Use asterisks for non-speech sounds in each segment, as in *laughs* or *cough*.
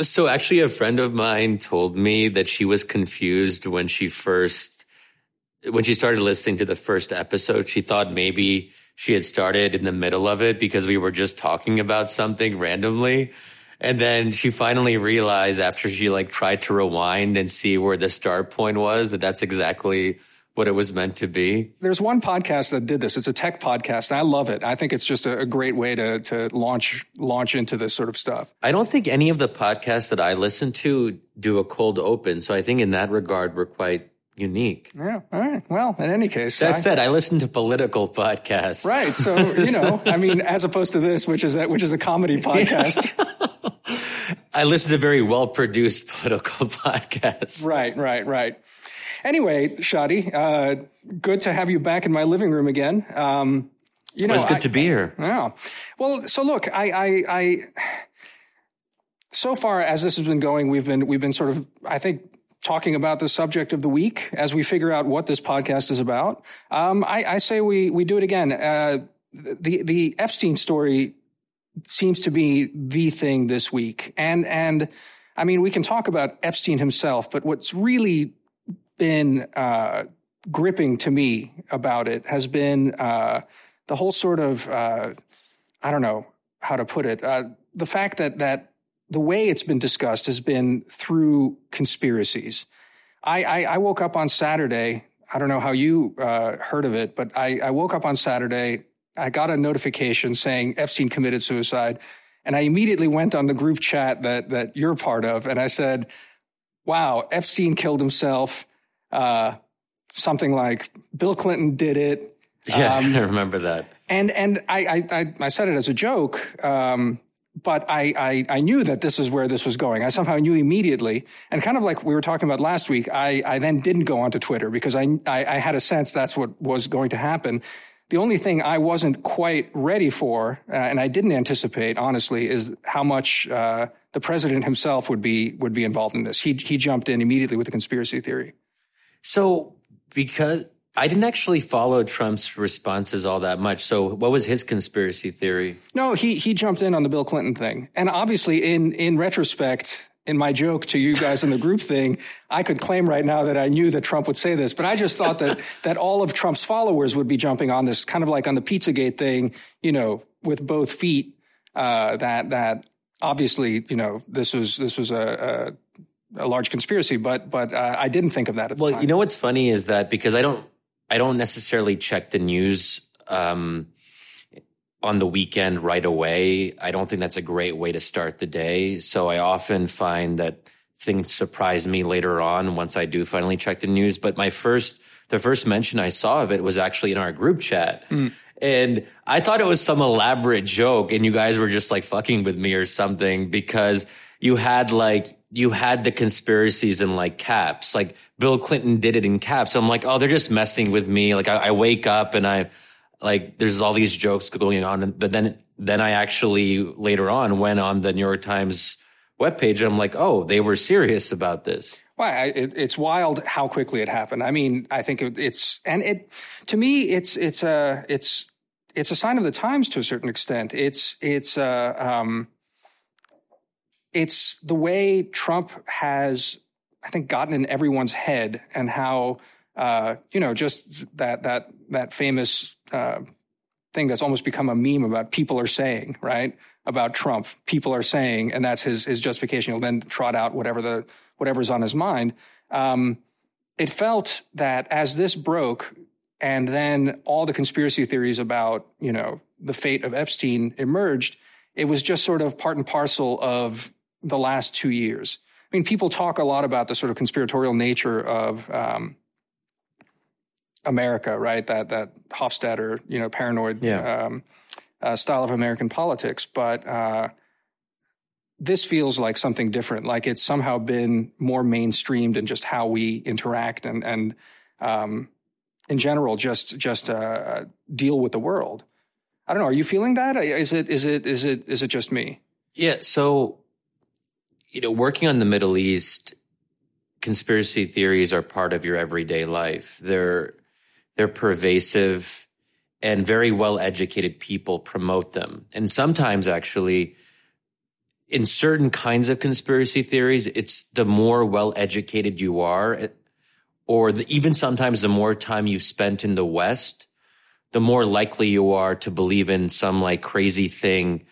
So actually a friend of mine told me that she was confused when she first when she started listening to the first episode. She thought maybe she had started in the middle of it because we were just talking about something randomly. And then she finally realized after she like tried to rewind and see where the start point was that that's exactly what it was meant to be. There's one podcast that did this. It's a tech podcast, and I love it. I think it's just a, a, great way to to launch launch into this sort of stuff. I don't think any of the podcasts that I listen to do a cold open, so I think in that regard we're quite unique. Yeah. All right. Well, in any case, that I, said, I listen to political podcasts. Right. So *laughs* you know, I mean, as opposed to this, which is a, which is a comedy podcast. *laughs* I listen to very well produced *laughs* political podcasts. Right. Right. Right. Anyway, Shadi, uh, good to have you back in my living room again. Um, you know, it's good I, to be here. Yeah. Well, so look, I, I, I, so far as this has been going, we've been, we've been sort of, I think, talking about the subject of the week as we figure out what this podcast is about. Um, I, I, say we, we do it again. Uh, the, the Epstein story seems to be the thing this week. And, and, I mean, we can talk about Epstein himself, but what's really been uh, gripping to me about it has been uh, the whole sort of uh, I don't know how to put it. Uh, the fact that that the way it's been discussed has been through conspiracies. I, I, I woke up on Saturday. I don't know how you uh, heard of it, but I, I woke up on Saturday. I got a notification saying Epstein committed suicide. And I immediately went on the group chat that, that you're part of. And I said, wow, Epstein killed himself uh, something like Bill Clinton did it. Yeah, um, *laughs* I remember that. And and I I, I said it as a joke, um, but I, I I knew that this is where this was going. I somehow knew immediately, and kind of like we were talking about last week. I I then didn't go onto Twitter because I I, I had a sense that's what was going to happen. The only thing I wasn't quite ready for, uh, and I didn't anticipate, honestly, is how much uh, the president himself would be would be involved in this. He he jumped in immediately with the conspiracy theory. So because I didn't actually follow Trump's responses all that much. So what was his conspiracy theory? No, he he jumped in on the Bill Clinton thing. And obviously in in retrospect, in my joke to you guys in the group *laughs* thing, I could claim right now that I knew that Trump would say this, but I just thought that that all of Trump's followers would be jumping on this, kind of like on the Pizzagate thing, you know, with both feet. Uh, that that obviously, you know, this was this was a, a a large conspiracy, but but uh, I didn't think of that at the well, you know what's funny is that because I don't I don't necessarily check the news um, on the weekend right away. I don't think that's a great way to start the day. So I often find that things surprise me later on once I do finally check the news. But my first the first mention I saw of it was actually in our group chat. Mm. And I thought it was some elaborate joke and you guys were just like fucking with me or something because you had like you had the conspiracies in like caps. Like Bill Clinton did it in caps. So I'm like, oh, they're just messing with me. Like I, I wake up and I like there's all these jokes going on, but then then I actually later on went on the New York Times webpage and I'm like, oh, they were serious about this. Well, it, it's wild how quickly it happened. I mean, I think it's and it to me, it's it's a it's it's a sign of the times to a certain extent. It's it's a um, it's the way Trump has, I think, gotten in everyone's head and how, uh, you know, just that, that, that famous, uh, thing that's almost become a meme about people are saying, right? About Trump, people are saying, and that's his, his justification. He'll then trot out whatever the, whatever's on his mind. Um, it felt that as this broke, and then all the conspiracy theories about, you know, the fate of Epstein emerged, it was just sort of part and parcel of the last two years. I mean, people talk a lot about the sort of conspiratorial nature of um, America, right? That that Hofstadter, you know, paranoid yeah. um, uh, style of American politics, but uh, this feels like something different. Like it's somehow been more mainstreamed in just how we interact and and um, in general, just just uh, deal with the world. I don't know. Are you feeling that? Is it is it is it is it just me? Yeah. So you know, working on the Middle East, conspiracy theories are part of your everyday life. They're they're pervasive and very well educated people promote them. And sometimes actually in certain kinds of conspiracy theories, it's the more well educated you are, or the, even sometimes the more time you've spent in the West, the more likely you are to believe in some like crazy thing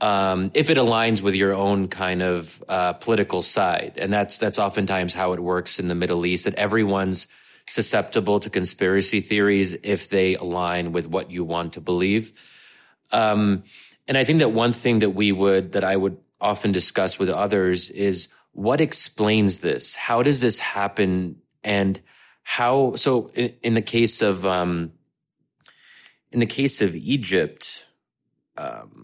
um, if it aligns with your own kind of uh, political side, and that's that's oftentimes how it works in the Middle East. That everyone's susceptible to conspiracy theories if they align with what you want to believe. Um, and I think that one thing that we would that I would often discuss with others is what explains this. How does this happen? And how? So in, in the case of um, in the case of Egypt. Um,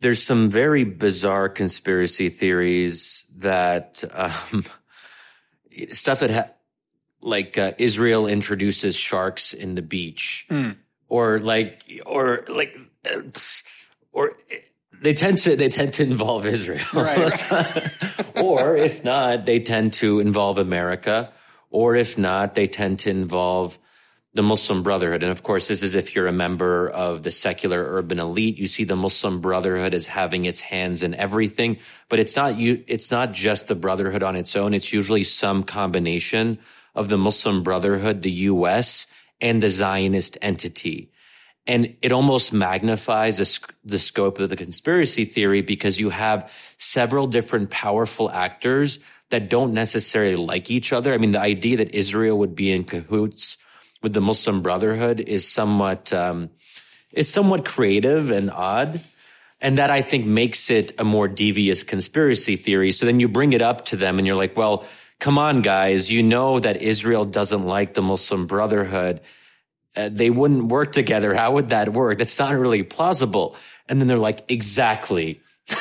there's some very bizarre conspiracy theories that um, *laughs* stuff that ha- like uh, Israel introduces sharks in the beach, mm. or like or like uh, or they tend to they tend to involve Israel, right, right. *laughs* or if not, they tend to involve America, or if not, they tend to involve the Muslim Brotherhood. And of course, this is if you're a member of the secular urban elite. You see the Muslim Brotherhood as having its hands in everything, but it's not you, it's not just the Brotherhood on its own. It's usually some combination of the Muslim Brotherhood, the U.S., and the Zionist entity. And it almost magnifies the, the scope of the conspiracy theory because you have several different powerful actors that don't necessarily like each other. I mean, the idea that Israel would be in cahoots with the Muslim Brotherhood is somewhat um, is somewhat creative and odd. And that I think makes it a more devious conspiracy theory. So then you bring it up to them and you're like, well, come on, guys, you know that Israel doesn't like the Muslim Brotherhood. Uh, they wouldn't work together. How would that work? That's not really plausible. And then they're like, exactly. *laughs*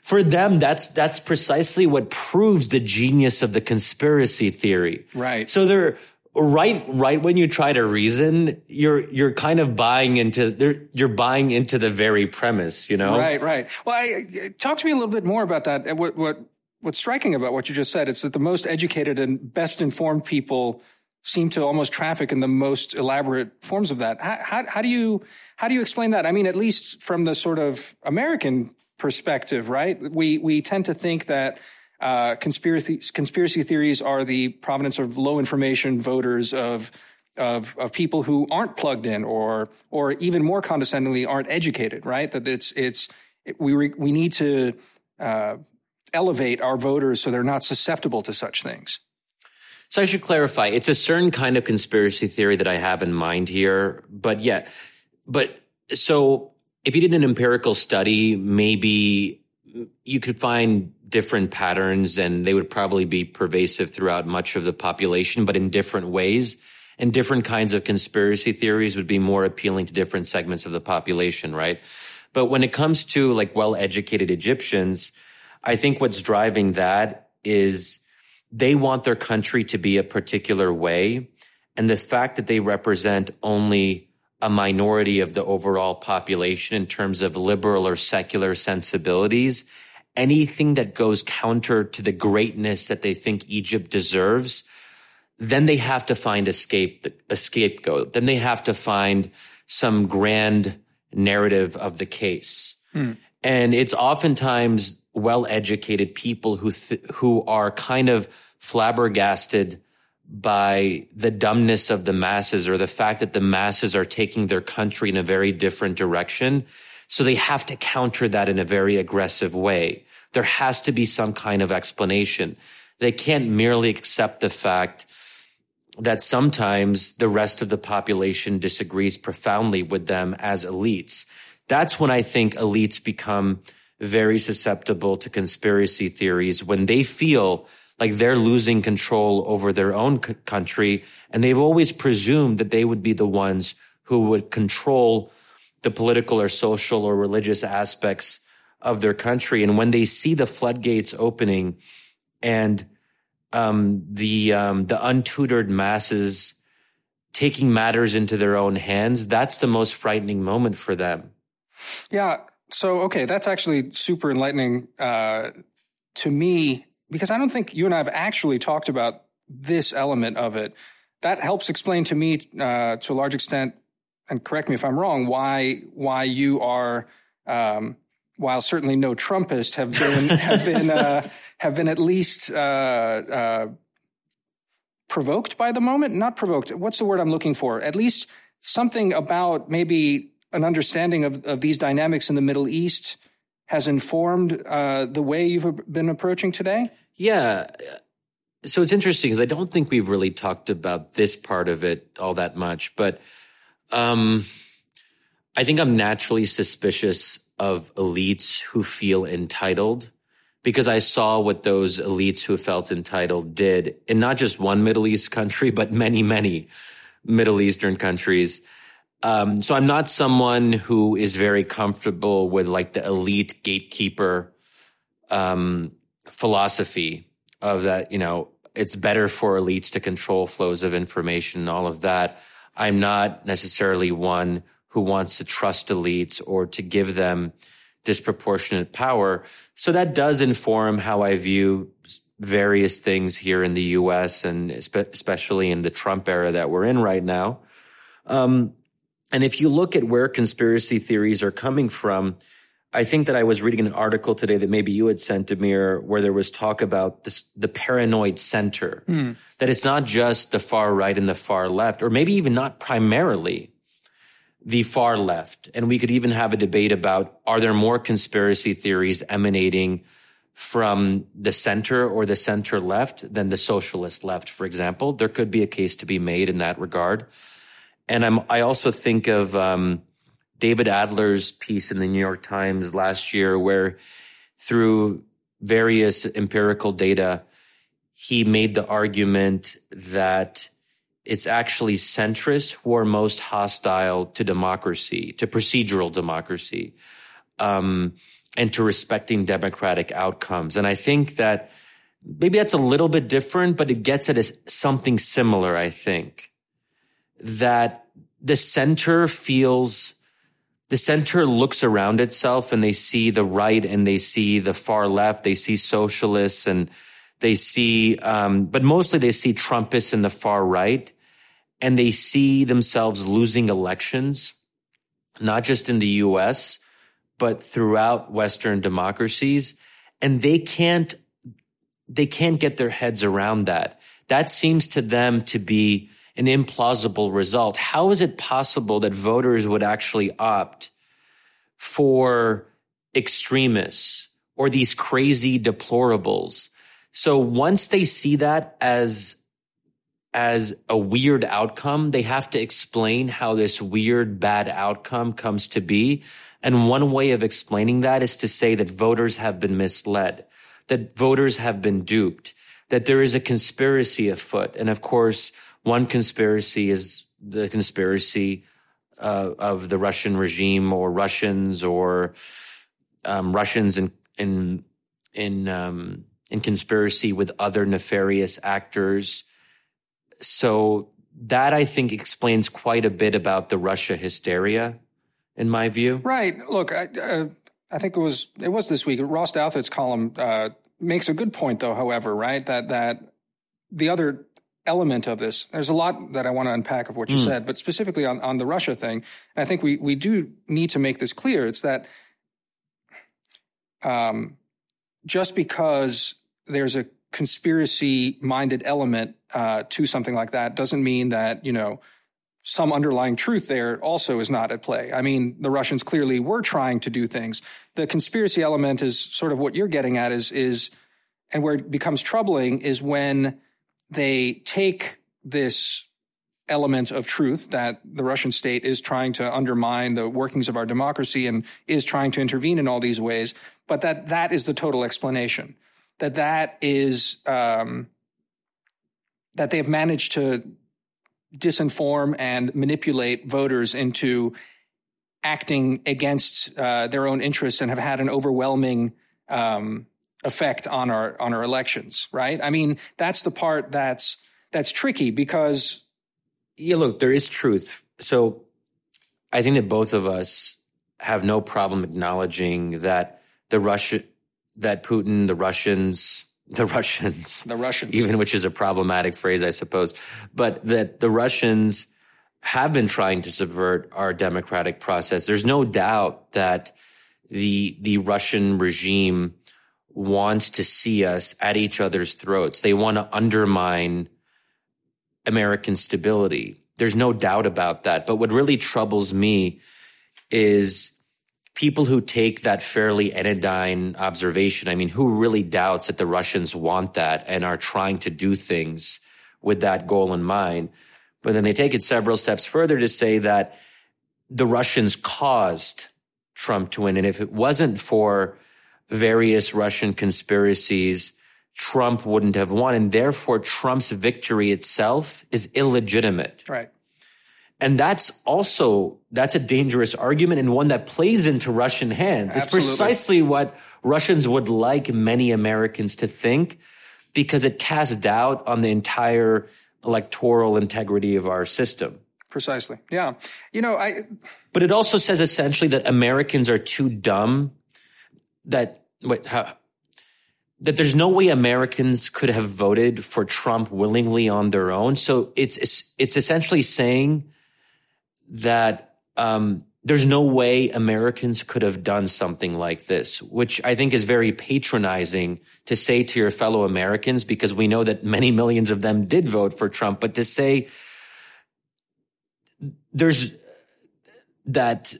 For them, that's, that's precisely what proves the genius of the conspiracy theory. Right. So they're, right right when you try to reason you're you're kind of buying into you're buying into the very premise you know? Right right. Well I, talk to me a little bit more about that what what what's striking about what you just said is that the most educated and best informed people seem to almost traffic in the most elaborate forms of that. How, how, how do you how do you explain that? I mean at least from the sort of american perspective right? We we tend to think that uh, conspiracy conspiracy theories are the provenance of low information voters of of of people who aren't plugged in or or even more condescendingly aren't educated. Right? That it's it's we re, we need to uh, elevate our voters so they're not susceptible to such things. So I should clarify. It's a certain kind of conspiracy theory that I have in mind here, but yeah, but so if you did an empirical study, maybe you could find different patterns and they would probably be pervasive throughout much of the population, but in different ways. And different kinds of conspiracy theories would be more appealing to different segments of the population, right? But when it comes to like well educated Egyptians, I think what's driving that is they want their country to be a particular way. And the fact that they represent only a minority of the overall population in terms of liberal or secular sensibilities anything that goes counter to the greatness that they think Egypt deserves, then they have to find a, scape, a scapegoat. Then they have to find some grand narrative of the case. Hmm. And it's oftentimes well-educated people who, th- who are kind of flabbergasted by the dumbness of the masses or the fact that the masses are taking their country in a very different direction. So they have to counter that in a very aggressive way. There has to be some kind of explanation. They can't merely accept the fact that sometimes the rest of the population disagrees profoundly with them as elites. That's when I think elites become very susceptible to conspiracy theories when they feel like they're losing control over their own c- country. And they've always presumed that they would be the ones who would control the political or social or religious aspects of their country. And when they see the floodgates opening and um, the um, the untutored masses taking matters into their own hands, that's the most frightening moment for them. Yeah. So okay, that's actually super enlightening uh, to me because I don't think you and I have actually talked about this element of it. That helps explain to me uh, to a large extent, and correct me if I'm wrong, why why you are um, while certainly no Trumpist, have been *laughs* have been uh, have been at least uh, uh, provoked by the moment. Not provoked. What's the word I'm looking for? At least something about maybe an understanding of, of these dynamics in the Middle East has informed uh, the way you've been approaching today. Yeah. So it's interesting because I don't think we've really talked about this part of it all that much, but um, I think I'm naturally suspicious of elites who feel entitled because I saw what those elites who felt entitled did in not just one Middle East country, but many, many Middle Eastern countries. Um, so I'm not someone who is very comfortable with like the elite gatekeeper um, philosophy of that, you know, it's better for elites to control flows of information and all of that. I'm not necessarily one who wants to trust elites or to give them disproportionate power. So that does inform how I view various things here in the US and especially in the Trump era that we're in right now. Um, and if you look at where conspiracy theories are coming from, I think that I was reading an article today that maybe you had sent, Damir, where there was talk about this, the paranoid center, mm. that it's not just the far right and the far left, or maybe even not primarily the far left. And we could even have a debate about, are there more conspiracy theories emanating from the center or the center left than the socialist left, for example? There could be a case to be made in that regard. And I'm, I also think of, um, David Adler's piece in the New York Times last year, where through various empirical data, he made the argument that it's actually centrists who are most hostile to democracy, to procedural democracy, um, and to respecting democratic outcomes. And I think that maybe that's a little bit different, but it gets at something similar, I think. That the center feels the center looks around itself and they see the right and they see the far left. They see socialists and they see, um, but mostly they see Trumpists in the far right and they see themselves losing elections, not just in the US, but throughout Western democracies. And they can't, they can't get their heads around that. That seems to them to be an implausible result. How is it possible that voters would actually opt for extremists or these crazy deplorables? So once they see that as as a weird outcome, they have to explain how this weird bad outcome comes to be. And one way of explaining that is to say that voters have been misled, that voters have been duped, that there is a conspiracy afoot. And of course, one conspiracy is the conspiracy uh, of the Russian regime or Russians or um, Russians in in in um, in conspiracy with other nefarious actors. So that I think explains quite a bit about the Russia hysteria, in my view. Right. Look, I, uh, I think it was it was this week. Ross Douthat's column uh, makes a good point, though. However, right that that the other element of this. There's a lot that I want to unpack of what you mm. said, but specifically on, on the Russia thing, I think we, we do need to make this clear. It's that um, just because there's a conspiracy minded element uh, to something like that doesn't mean that, you know, some underlying truth there also is not at play. I mean, the Russians clearly were trying to do things. The conspiracy element is sort of what you're getting at is, is, and where it becomes troubling is when they take this element of truth that the Russian state is trying to undermine the workings of our democracy and is trying to intervene in all these ways, but that that is the total explanation. That that is um, that they have managed to disinform and manipulate voters into acting against uh, their own interests and have had an overwhelming um, effect on our on our elections, right? I mean, that's the part that's that's tricky because yeah, look, there is truth. So I think that both of us have no problem acknowledging that the Russia that Putin, the Russians, the Russians, the Russians, even which is a problematic phrase, I suppose, but that the Russians have been trying to subvert our democratic process. There's no doubt that the the Russian regime wants to see us at each other's throats. They want to undermine American stability. There's no doubt about that. But what really troubles me is people who take that fairly anodyne observation. I mean, who really doubts that the Russians want that and are trying to do things with that goal in mind? But then they take it several steps further to say that the Russians caused Trump to win. And if it wasn't for various Russian conspiracies, Trump wouldn't have won. And therefore, Trump's victory itself is illegitimate. Right. And that's also, that's a dangerous argument and one that plays into Russian hands. Absolutely. It's precisely what Russians would like many Americans to think because it casts doubt on the entire electoral integrity of our system. Precisely. Yeah. You know, I. But it also says essentially that Americans are too dumb that, wait, how, that there's no way Americans could have voted for Trump willingly on their own. So it's, it's, it's essentially saying that, um, there's no way Americans could have done something like this, which I think is very patronizing to say to your fellow Americans because we know that many millions of them did vote for Trump, but to say there's that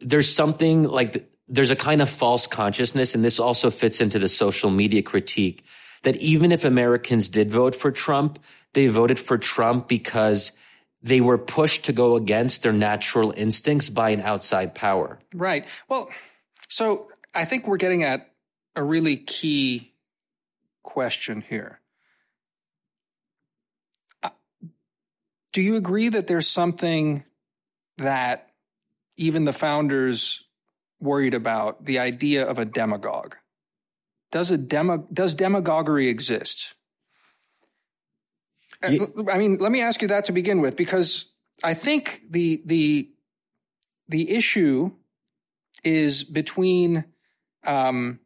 there's something like there's a kind of false consciousness, and this also fits into the social media critique that even if Americans did vote for Trump, they voted for Trump because they were pushed to go against their natural instincts by an outside power. Right. Well, so I think we're getting at a really key question here. Uh, do you agree that there's something that even the founders worried about the idea of a demagogue? Does a demo, does demagoguery exist? Uh, I mean, let me ask you that to begin with, because I think the the the issue is between um,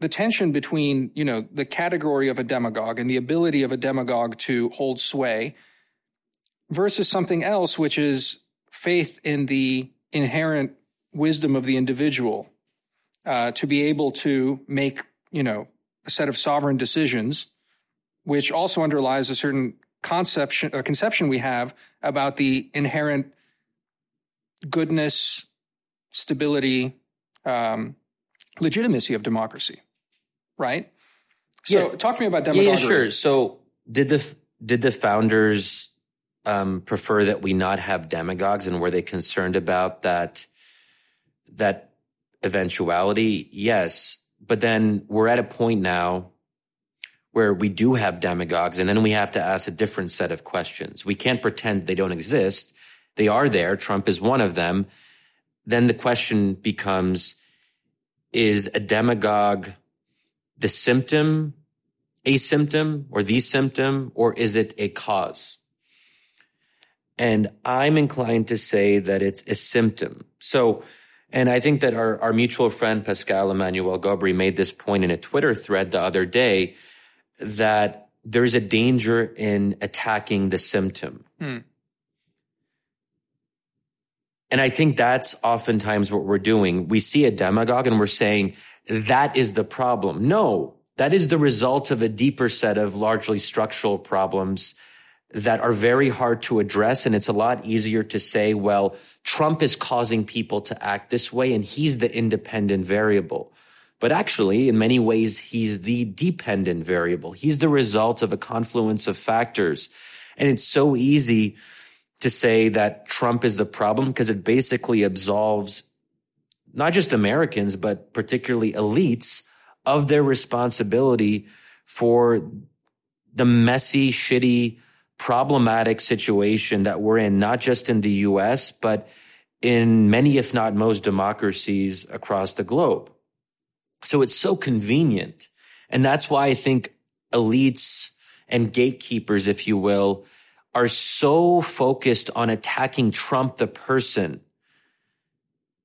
the tension between you know the category of a demagogue and the ability of a demagogue to hold sway versus something else, which is faith in the inherent wisdom of the individual uh, to be able to make you know a set of sovereign decisions which also underlies a certain conception, a conception we have about the inherent goodness, stability, um, legitimacy of democracy, right? So, Yeah. talk to me about Yeah, demagoguery. yeah, sure. So did the did the founders um, prefer that we not have demagogues, and were they concerned about that that eventuality? Yes, but then we're at a point now where we do have demagogues, and then we have to ask a different set of questions. We can't pretend they don't exist. They are there. Trump is one of them. Then the question becomes: Is a demagogue the symptom a symptom or the symptom, or is it a cause? And I'm inclined to say that it's a symptom. So, and I think that our, our mutual friend Pascal Emmanuel Gobry made this point in a Twitter thread the other day that there's a danger in attacking the symptom. Hmm. And I think that's oftentimes what we're doing. We see a demagogue and we're saying that is the problem. No, that is the result of a deeper set of largely structural problems that are very hard to address. And it's a lot easier to say, well, Trump is causing people to act this way and he's the independent variable. But actually, in many ways, he's the dependent variable. He's the result of a confluence of factors. And it's so easy to say that Trump is the problem because it basically absolves not just Americans, but particularly elites of their responsibility for the messy, shitty, problematic situation that we're in, not just in the US, but in many, if not most democracies across the globe. So it's so convenient. And that's why I think elites and gatekeepers, if you will, are so focused on attacking Trump, the person,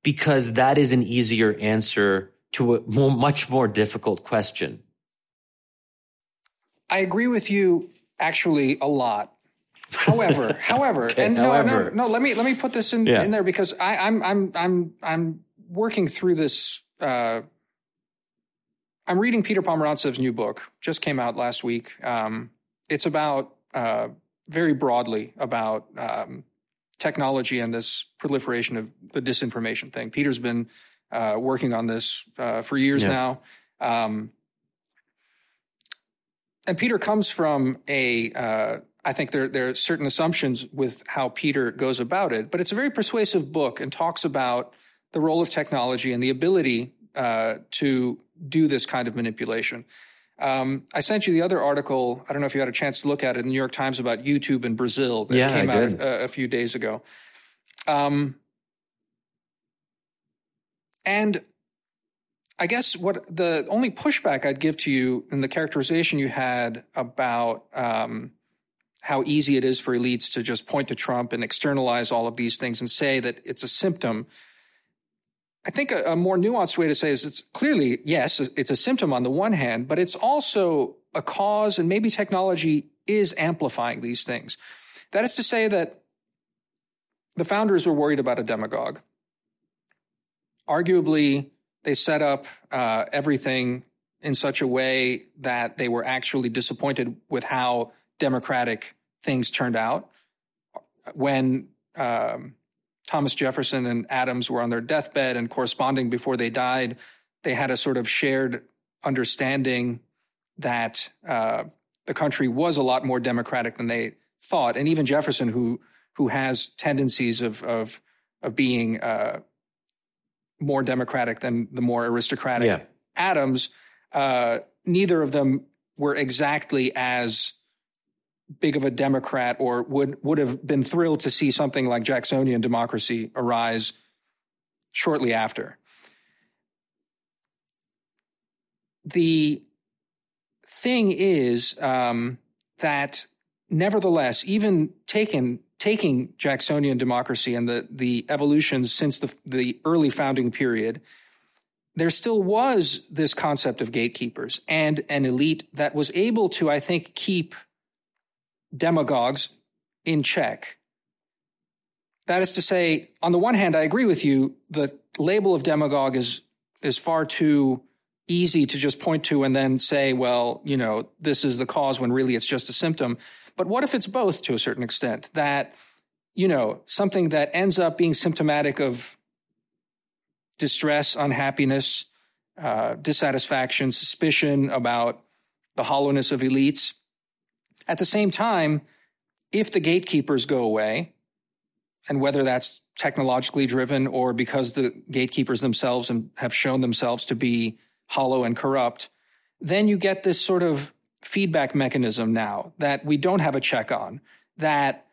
because that is an easier answer to a more, much more difficult question. I agree with you actually a lot. However, *laughs* however, Okay, and no, however. no, no, let me let me put this in Yeah. in there because I, I'm I'm I'm I'm working through this. Uh, I'm reading Peter Pomerantsev's new book, just came out last week. Um, it's about uh, very broadly about um, technology and this proliferation of the disinformation thing. Peter's been uh, working on this uh, for years yeah. now. Um, and Peter comes from a, uh, I think there, there are certain assumptions with how Peter goes about it, but it's a very persuasive book and talks about the role of technology and the ability uh, to do this kind of manipulation. Um, I sent you the other article. I don't know if you had a chance to look at it in the New York Times about YouTube in Brazil that yeah, came I out a, a, few days ago. Um, and I guess what the only pushback I'd give to you in the characterization you had about um, how easy it is for elites to just point to Trump and externalize all of these things and say that it's a symptom I think a, a, more nuanced way to say is it's clearly, yes, it's a symptom on the one hand, but it's also a cause, and maybe technology is amplifying these things. That is to say that the founders were worried about a demagogue. Arguably, they set up uh, everything in such a way that they were actually disappointed with how democratic things turned out. When um, Thomas Jefferson and Adams were on their deathbed and corresponding before they died, they had a sort of shared understanding that uh, the country was a lot more democratic than they thought. And even Jefferson, who who has tendencies of of of being uh, more democratic than the more aristocratic yeah. Adams, uh, neither of them were exactly as big of a Democrat or would would have been thrilled to see something like Jacksonian democracy arise shortly after. The thing is um, that, nevertheless, even taken taking Jacksonian democracy and the the evolutions since the the early founding period, there still was this concept of gatekeepers and an elite that was able to, I think, keep demagogues in check. That is to say, on the one hand, I agree with you. The label of demagogue is is far too easy to just point to and then say, well, you know, this is the cause when really it's just a symptom. But what if it's both to a certain extent? That, you know, something that ends up being symptomatic of distress, unhappiness, uh, dissatisfaction, suspicion about the hollowness of elites at the same time, if the gatekeepers go away, and whether that's technologically driven or because the gatekeepers themselves have shown themselves to be hollow and corrupt, then you get this sort of feedback mechanism now that we don't have a check on that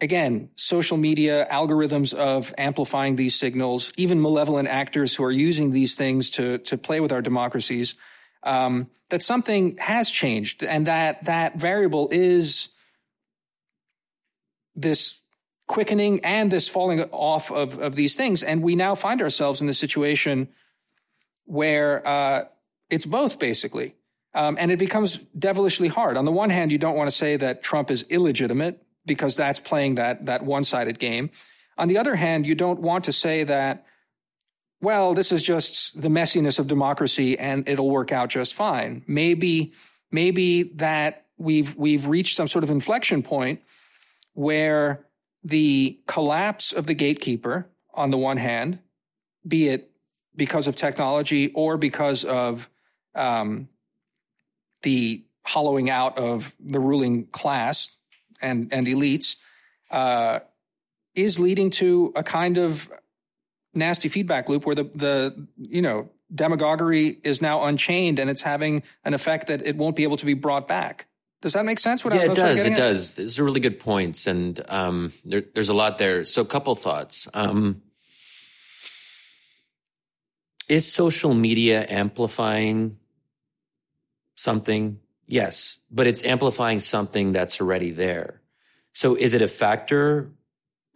again, social media, algorithms of amplifying these signals, even malevolent actors who are using these things to, to play with our democracies um, that something has changed and that that variable is this quickening and this falling off of, of these things. And we now find ourselves in the situation where uh, it's both basically. Um, and it becomes devilishly hard. On the one hand, you don't want to say that Trump is illegitimate because that's playing that, that one sided game. On the other hand, you don't want to say that well, this is just the messiness of democracy and it'll work out just fine. Maybe, maybe that we've, we've reached some sort of inflection point where the collapse of the gatekeeper on the one hand, be it because of technology or because of um, the hollowing out of the ruling class and, and elites, uh, is leading to a kind of nasty feedback loop where the the you know demagoguery is now unchained and it's having an effect that it won't be able to be brought back. Does that make sense? What yeah, it does. It at? does. These are really good points, and um, there, there's a lot there. So, a couple thoughts. Um, is social media amplifying something? Yes, but it's amplifying something that's already there. So, is it a factor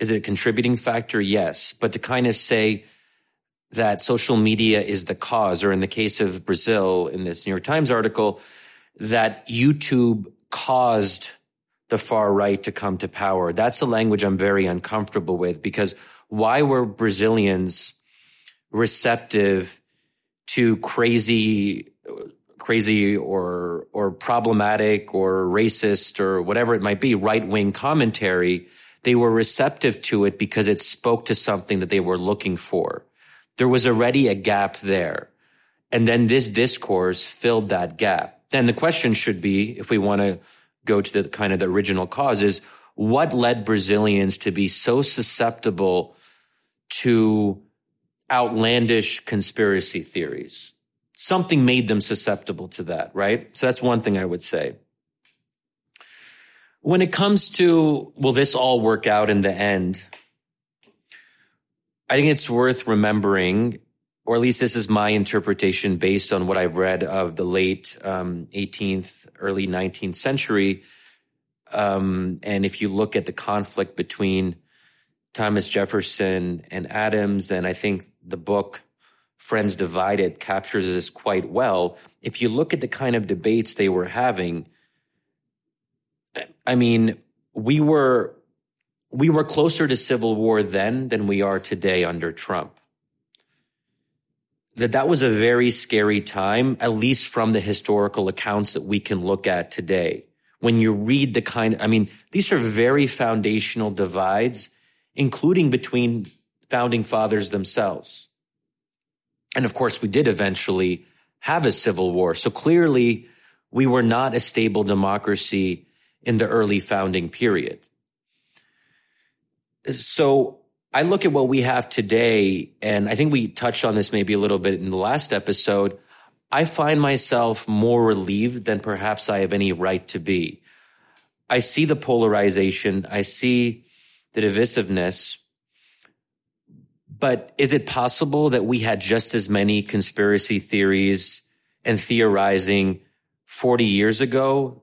is it a contributing factor? Yes. But to kind of say that social media is the cause, or in the case of Brazil, in this New York Times article, that YouTube caused the far right to come to power. That's a language I'm very uncomfortable with because why were Brazilians receptive to crazy, crazy or, or problematic or racist or whatever it might be, right wing commentary? They were receptive to it because it spoke to something that they were looking for. There was already a gap there. And then this discourse filled that gap. Then the question should be, if we want to go to the kind of the original cause is what led Brazilians to be so susceptible to outlandish conspiracy theories? Something made them susceptible to that, right? So that's one thing I would say. When it comes to, will this all work out in the end? I think it's worth remembering, or at least this is my interpretation based on what I've read of the late um, 18th, early 19th century. Um, and if you look at the conflict between Thomas Jefferson and Adams, and I think the book Friends Divided captures this quite well. If you look at the kind of debates they were having, I mean, we were we were closer to civil war then than we are today under Trump. That that was a very scary time, at least from the historical accounts that we can look at today. When you read the kind, I mean, these are very foundational divides, including between founding fathers themselves. And of course, we did eventually have a civil war. So clearly we were not a stable democracy in the early founding period. So I look at what we have today, and I think we touched on this maybe a little bit in the last episode. I find myself more relieved than perhaps I have any right to be. I see the polarization. I see the divisiveness. But is it possible that we had just as many conspiracy theories and theorizing 40 years ago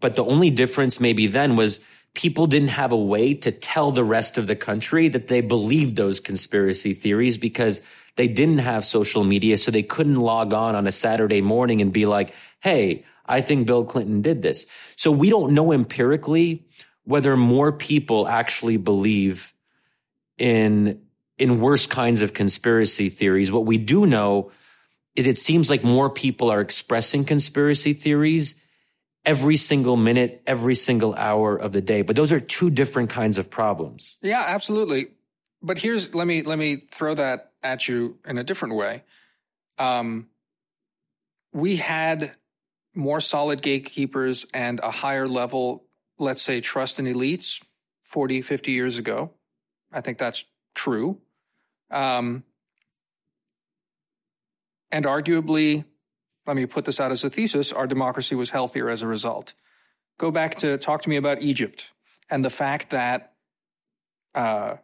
but the only difference maybe then was people didn't have a way to tell the rest of the country that they believed those conspiracy theories because they didn't have social media. So they couldn't log on on a Saturday morning and be like, Hey, I think Bill Clinton did this. So we don't know empirically whether more people actually believe in, in worse kinds of conspiracy theories. What we do know is it seems like more people are expressing conspiracy theories every single minute, every single hour of the day. But those are two different kinds of problems. Yeah, absolutely. But here's let me let me throw that at you in a different way. Um, we had more solid gatekeepers and a higher level, let's say, trust in elites 40, 50 years ago. I think that's true. Um, and arguably, let me put this out as a thesis, our democracy was healthier as a result. Go back to talk to me about Egypt and the fact that uh,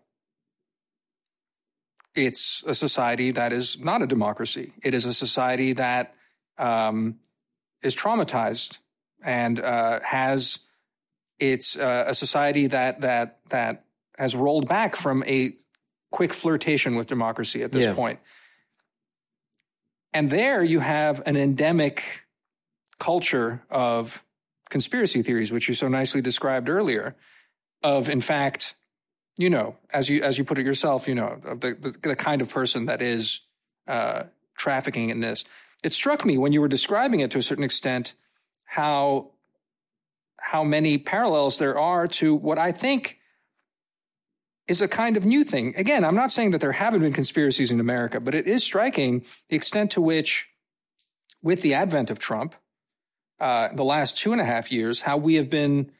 it's a society that is not a democracy. It is a society that um, is traumatized and uh, has it's uh, a society that that that has rolled back from a quick flirtation with democracy at this yeah. point. And there you have an endemic culture of conspiracy theories, which you so nicely described earlier, of in fact, you know, as you as you put it yourself, you know, the the, the kind of person that is uh, trafficking in this. It struck me when you were describing it to a certain extent how how many parallels there are to what I think is a kind of new thing. Again, I'm not saying that there haven't been conspiracies in America, but it is striking the extent to which, with the advent of Trump, uh, the last two and a half years, how we have been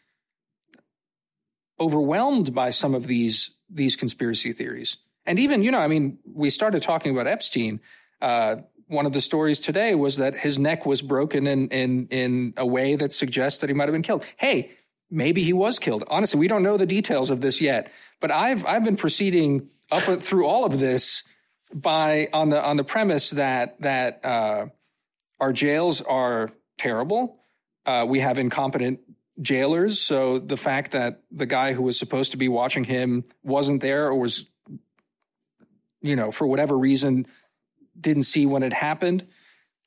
overwhelmed by some of these these conspiracy theories. And even, you know, I mean, we started talking about Epstein. Uh, one of the stories today was that his neck was broken in in in a way that suggests that he might have been killed. Hey, maybe he was killed. Honestly, we don't know the details of this yet. But I've I've been proceeding up through all of this by on the on the premise that that uh, our jails are terrible. Uh, we have incompetent jailers. So the fact that the guy who was supposed to be watching him wasn't there or was, you know, for whatever reason, didn't see when it happened.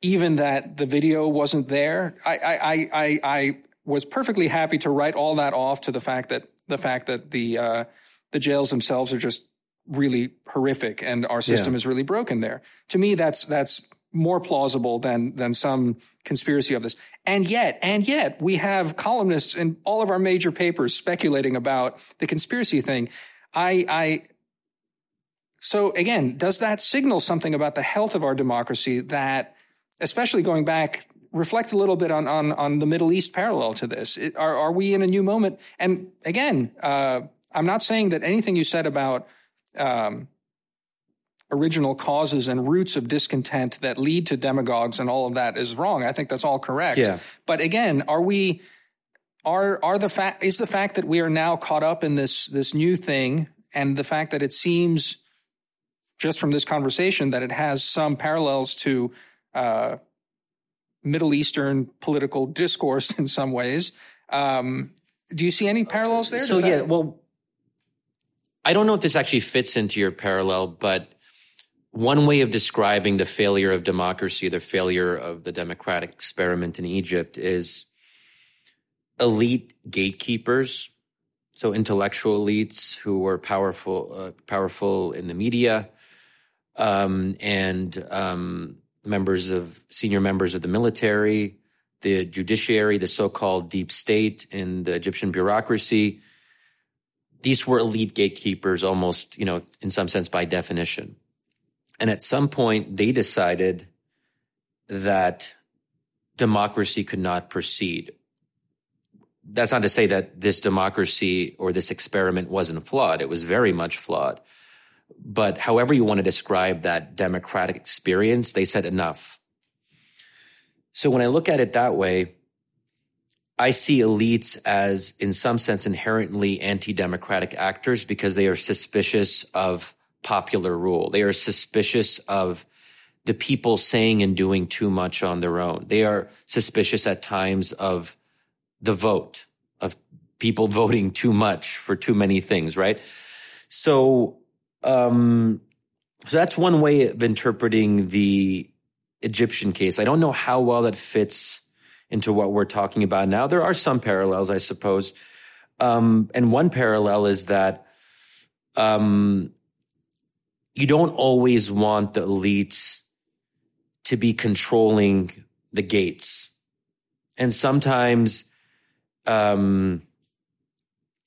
Even that the video wasn't there. I I I I was perfectly happy to write all that off to the fact that the fact that the uh, the jails themselves are just really horrific and our system Yeah. is really broken there. To me, that's that's more plausible than than some conspiracy of this. And yet, and yet, we have columnists in all of our major papers speculating about the conspiracy thing. I, I so again, does that signal something about the health of our democracy that, especially going back, reflect a little bit on on, on the Middle East parallel to this? Are are we in a new moment? And again, uh, I'm not saying that anything you said about um, original causes and roots of discontent that lead to demagogues and all of that is wrong. I think that's all correct. Yeah. But again, are we? Are are the fact is the fact that we are now caught up in this this new thing, and the fact that it seems just from this conversation that it has some parallels to uh, Middle Eastern political discourse *laughs* in some ways. Um, do you see any parallels there? So Does that- yeah, well, I don't know if this actually fits into your parallel, but one way of describing the failure of democracy, the failure of the democratic experiment in Egypt, is elite gatekeepers. So intellectual elites who were powerful, uh, powerful in the media, um, and um, members of senior members of the military, the judiciary, the so-called deep state in the Egyptian bureaucracy. These were elite gatekeepers almost, you know, in some sense by definition. And at some point they decided that democracy could not proceed. That's not to say that this democracy or this experiment wasn't flawed. It was very much flawed. But however you want to describe that democratic experience, they said enough. So when I look at it that way, I see elites as, in some sense, inherently anti democratic actors because they are suspicious of popular rule. They are suspicious of the people saying and doing too much on their own. They are suspicious at times of the vote, of people *laughs* voting too much for too many things, right? So, um, so that's one way of interpreting the Egyptian case. I don't know how well that fits into what we're talking about now. There are some parallels, I suppose. Um, and one parallel is that um, you don't always want the elites to be controlling the gates. And sometimes, um,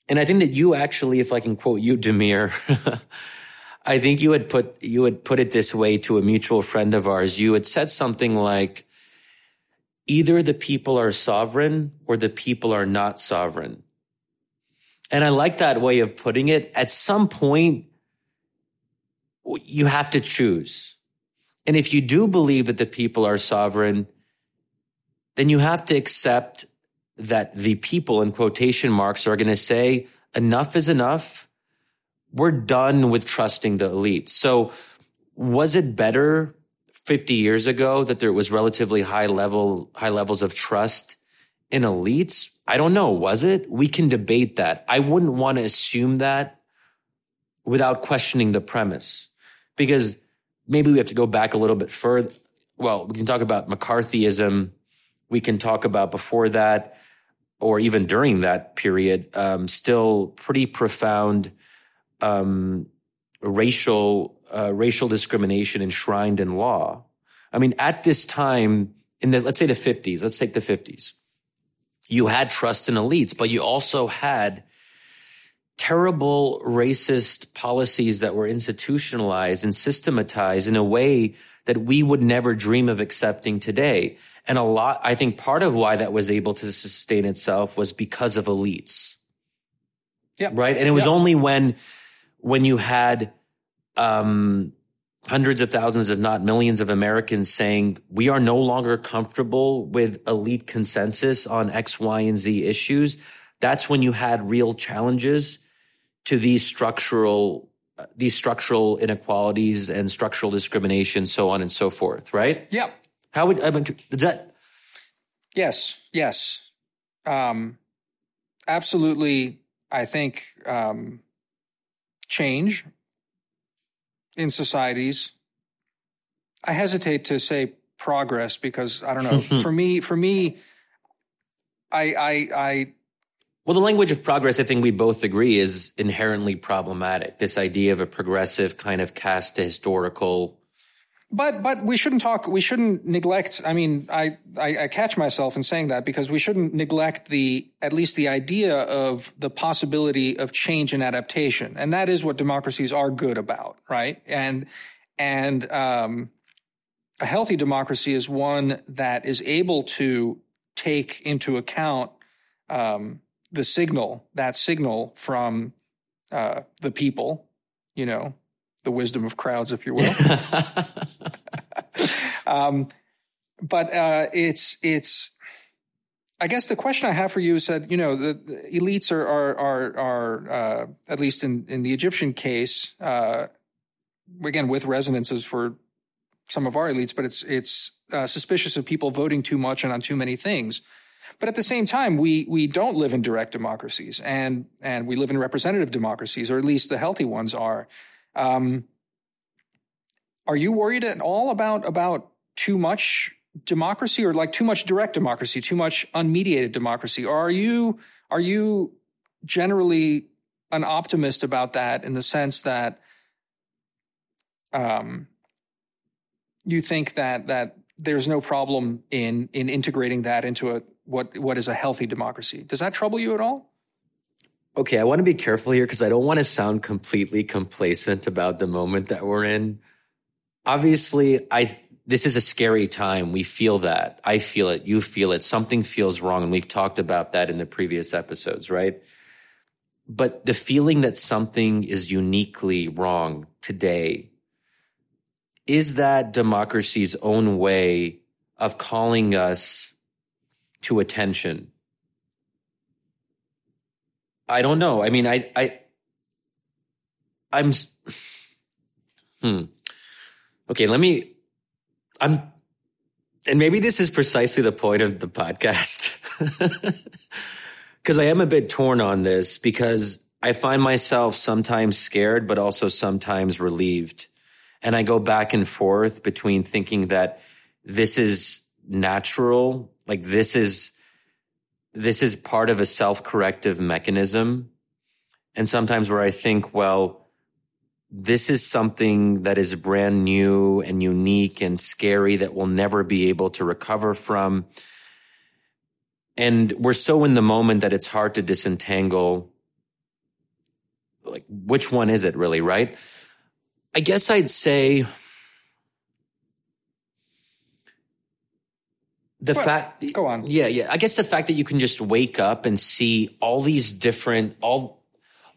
and I think that you actually, if I can quote you, Damir, *laughs* I think you had put you had put it this way to a mutual friend of ours. You had said something like, "Either the people are sovereign or the people are not sovereign." And I like that way of putting it. At some point, you have to choose. And if you do believe that the people are sovereign, then you have to accept that the people in quotation marks are going to say, enough is enough. We're done with trusting the elite. So was it better 50 years ago that there was relatively high level, high levels of trust in elites? I don't know. Was it? We can debate that. I wouldn't want to assume that without questioning the premise because maybe we have to go back a little bit further. Well, we can talk about McCarthyism. We can talk about before that or even during that period, um, still pretty profound um, racial uh, racial discrimination enshrined in law. I mean, at this time in the let's say the fifties, let's take the fifties, you had trust in elites, but you also had terrible racist policies that were institutionalized and systematized in a way that we would never dream of accepting today. And a lot, I think part of why that was able to sustain itself was because of elites. Yeah. Right. And it was Yeah. only when, when you had, um, hundreds of thousands, if not millions of Americans saying, we are no longer comfortable with elite consensus on X, Y, and Z issues. That's when you had real challenges to these structural, these structural inequalities and structural discrimination, so on and so forth. Right. Yeah. How would, I mean, does that, Yes, yes. Um, absolutely, I think um, change in societies. I hesitate to say progress because I don't know. *laughs* for me, for me, I, I, I, Well, the language of progress, I think we both agree, is inherently problematic. This idea of a progressive kind of cast to historical. But but we shouldn't talk. We shouldn't neglect. I mean, I, I I catch myself in saying that because we shouldn't neglect the at least the idea of the possibility of change and adaptation, and that is what democracies are good about, right? And and um, a healthy democracy is one that is able to take into account um, the signal, that signal from uh, the people, you know, the wisdom of crowds, if you *laughs* will. um, but uh, it's it's. I guess the question I have for you is that you know the, the elites are are are, are uh, at least in in the Egyptian case, uh, again with resonances for some of our elites, but it's it's uh, suspicious of people voting too much and on too many things. But at the same time, we we don't live in direct democracies, and and we live in representative democracies, or at least the healthy ones are. Um, are you worried at all about about too much democracy, or like too much direct democracy, too much unmediated democracy, or are you are you generally an optimist about that in the sense that um, you think that that there's no problem in in integrating that into a what what is a healthy democracy. Does that trouble you at all? Okay, I want to be careful here because I don't want to sound completely complacent about the moment that we're in. Obviously, I this is a scary time. We feel that. I feel it. You feel it. Something feels wrong. And we've talked about that in the previous episodes, right? But the feeling that something is uniquely wrong today is that democracy's own way of calling us to attention? I don't know. I mean, I, I, I'm, hmm. Okay, let me, I'm, and maybe this is precisely the point of the podcast. *laughs* Cause I am a bit torn on this because I find myself sometimes scared, but also sometimes relieved. And I go back and forth between thinking that this is natural, like this is, this is part of a self-corrective mechanism. And sometimes where I think, well, this is something that is brand new and unique and scary that we'll never be able to recover from. And we're so in the moment that it's hard to disentangle like which one is it really, right? I guess I'd say the well, fact go on. Yeah yeah. I guess the fact that you can just wake up and see all these different all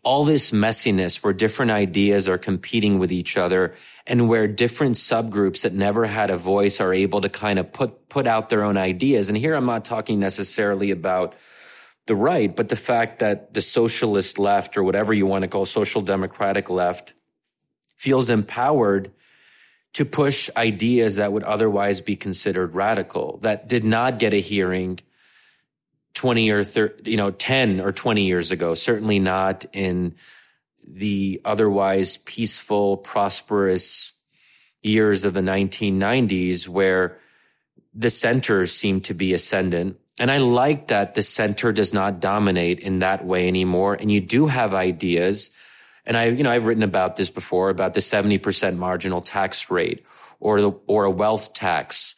all this messiness where different ideas are competing with each other and where different subgroups that never had a voice are able to kind of put put out their own ideas. And here i'm not talking necessarily about the right but the fact that the socialist left or whatever you want to call social democratic left feels empowered to push ideas that would otherwise be considered radical that did not get a hearing 20 or 30, you know, 10 or 20 years ago. Certainly not in the otherwise peaceful, prosperous years of the 1990s where the center seemed to be ascendant. And I like that the center does not dominate in that way anymore. And you do have ideas and I, you know, I've written about this before about the 70% marginal tax rate or the, or a wealth tax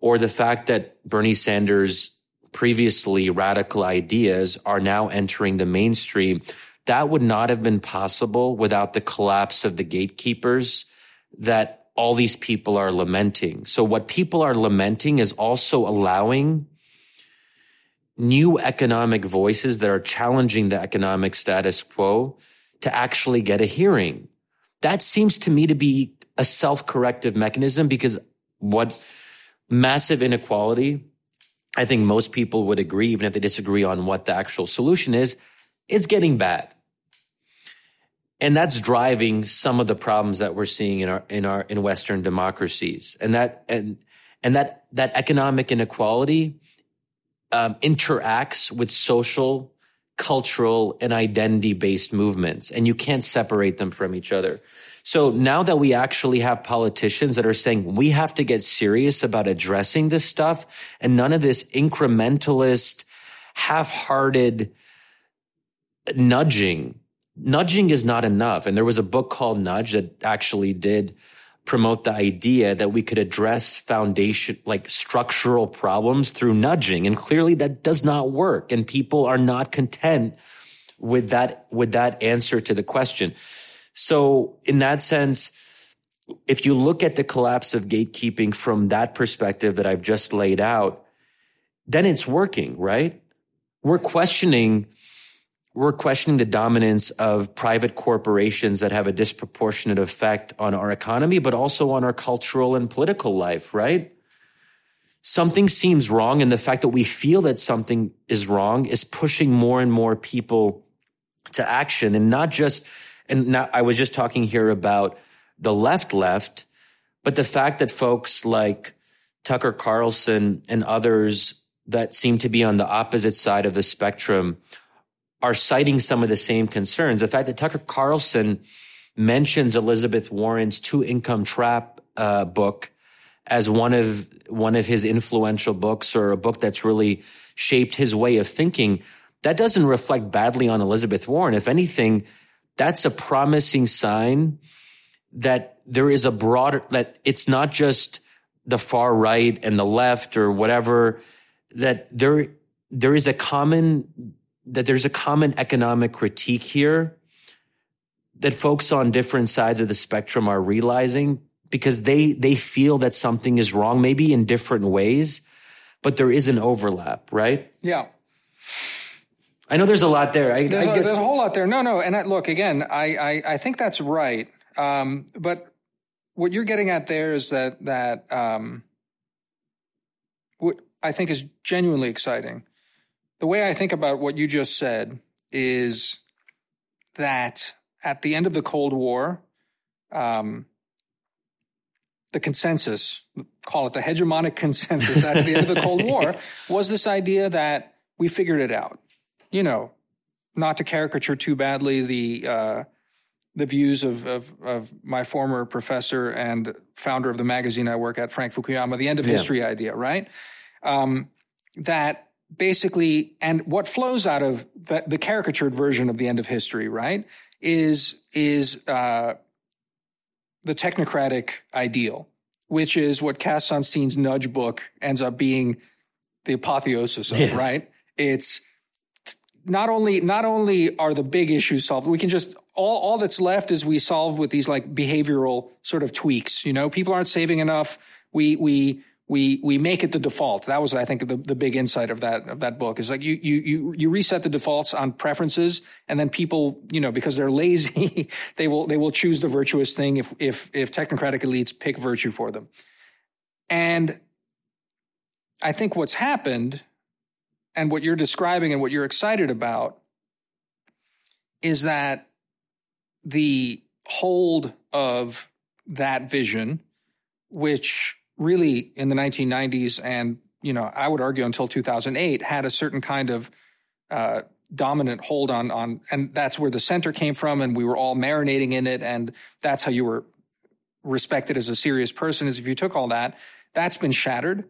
or the fact that Bernie Sanders previously radical ideas are now entering the mainstream. That would not have been possible without the collapse of the gatekeepers that all these people are lamenting. So what people are lamenting is also allowing new economic voices that are challenging the economic status quo to actually get a hearing. That seems to me to be a self-corrective mechanism because what massive inequality, I think most people would agree, even if they disagree on what the actual solution is, it's getting bad. And that's driving some of the problems that we're seeing in our, in our, in Western democracies. And that, and, and that, that economic inequality, um, interacts with social cultural and identity based movements and you can't separate them from each other. So now that we actually have politicians that are saying we have to get serious about addressing this stuff and none of this incrementalist, half hearted, nudging. Nudging is not enough. And there was a book called Nudge that actually did promote the idea that we could address foundation, like structural problems through nudging. And clearly that does not work. And people are not content with that, with that answer to the question. So in that sense, if you look at the collapse of gatekeeping from that perspective that I've just laid out, then it's working, right? We're questioning we're questioning the dominance of private corporations that have a disproportionate effect on our economy, but also on our cultural and political life, right? Something seems wrong. And the fact that we feel that something is wrong is pushing more and more people to action and not just, and now I was just talking here about the left left, but the fact that folks like Tucker Carlson and others that seem to be on the opposite side of the spectrum are citing some of the same concerns. The fact that Tucker Carlson mentions Elizabeth Warren's two income trap uh, book as one of one of his influential books or a book that's really shaped his way of thinking, that doesn't reflect badly on Elizabeth Warren. If anything, that's a promising sign that there is a broader that it's not just the far right and the left or whatever that there there is a common that there's a common economic critique here that folks on different sides of the spectrum are realizing because they they feel that something is wrong maybe in different ways but there is an overlap right? Yeah. I know there's a lot there. I, there's, I a, there's a whole lot there. No no. And I, look again I, I, I think that's right. Um, but what you're getting at there is that that um, what i think is genuinely exciting the way I think about what you just said is that at the end of the Cold War, um, the consensus, call it the hegemonic *laughs* consensus at the end of the Cold War, *laughs* was this idea that we figured it out. You know, not to caricature too badly the uh, the views of, of, of my former professor and founder of the magazine I work at, Frank Fukuyama, the end of yeah. history idea, right? Um, that basically, and what flows out of the, the, caricatured version of the end of history, right, is is uh, the technocratic ideal, which is what Cass Sunstein's Nudge book ends up being the apotheosis of, yes. right? It's not only not only are the big issues solved, we can just all all that's left is we solve with these like behavioral sort of tweaks. You know, people aren't saving enough. We we we we make it the default. That was, I think, the, the big insight of that of that book is like you you you you reset the defaults on preferences, and then people, you know, because they're lazy, *laughs* they will they will choose the virtuous thing if if if technocratic elites pick virtue for them. And I think what's happened, and what you're describing and what you're excited about, is that the hold of that vision, which really in the 1990s and you know I would argue until 2008 had a certain kind of uh, dominant hold on on and that's where the center came from and we were all marinating in it and that's how you were respected as a serious person is if you took all that that's been shattered.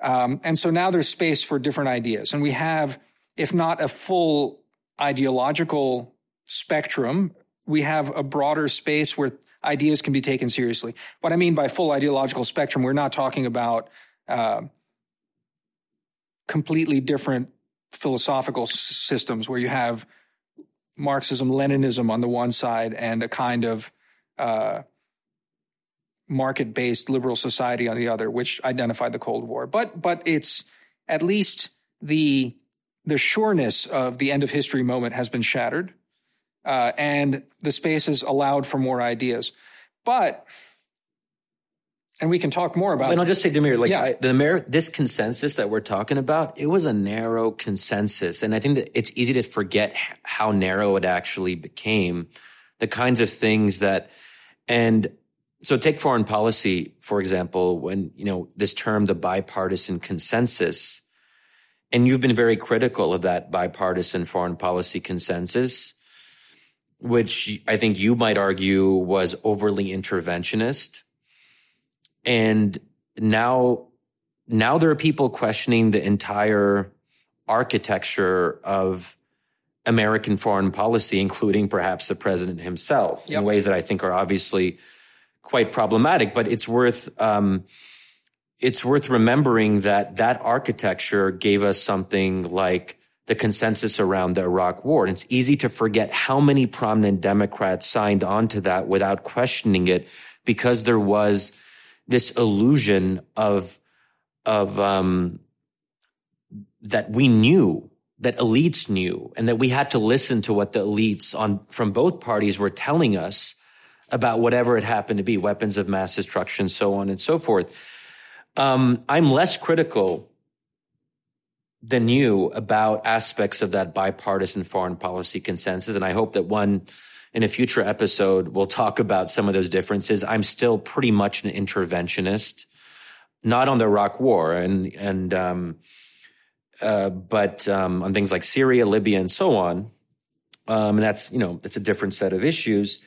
Um, and so now there's space for different ideas and we have if not a full ideological spectrum we have a broader space where ideas can be taken seriously. What I mean by full ideological spectrum, we're not talking about uh, completely different philosophical s- systems where you have Marxism, Leninism on the one side and a kind of uh, market based liberal society on the other, which identified the Cold War. But but it's at least the the sureness of the end of history moment has been shattered uh, and the space is allowed for more ideas. But and we can talk more about. It. And I'll just say, Damir, like yeah. I, the this consensus that we're talking about, it was a narrow consensus, and I think that it's easy to forget how narrow it actually became. The kinds of things that, and so take foreign policy for example. When you know this term, the bipartisan consensus, and you've been very critical of that bipartisan foreign policy consensus which I think you might argue was overly interventionist. And now, now there are people questioning the entire architecture of American foreign policy, including perhaps the president himself, yep. in ways that I think are obviously quite problematic. But it's worth um, it's worth remembering that that architecture gave us something like the consensus around the Iraq war. And it's easy to forget how many prominent Democrats signed on to that without questioning it because there was this illusion of, of, um, that we knew, that elites knew, and that we had to listen to what the elites on, from both parties were telling us about whatever it happened to be, weapons of mass destruction, so on and so forth. Um, I'm less critical than you about aspects of that bipartisan foreign policy consensus. And I hope that one in a future episode we'll talk about some of those differences. I'm still pretty much an interventionist, not on the Iraq war and, and, um, uh, but, um, on things like Syria, Libya, and so on. Um, and that's, you know, that's a different set of issues.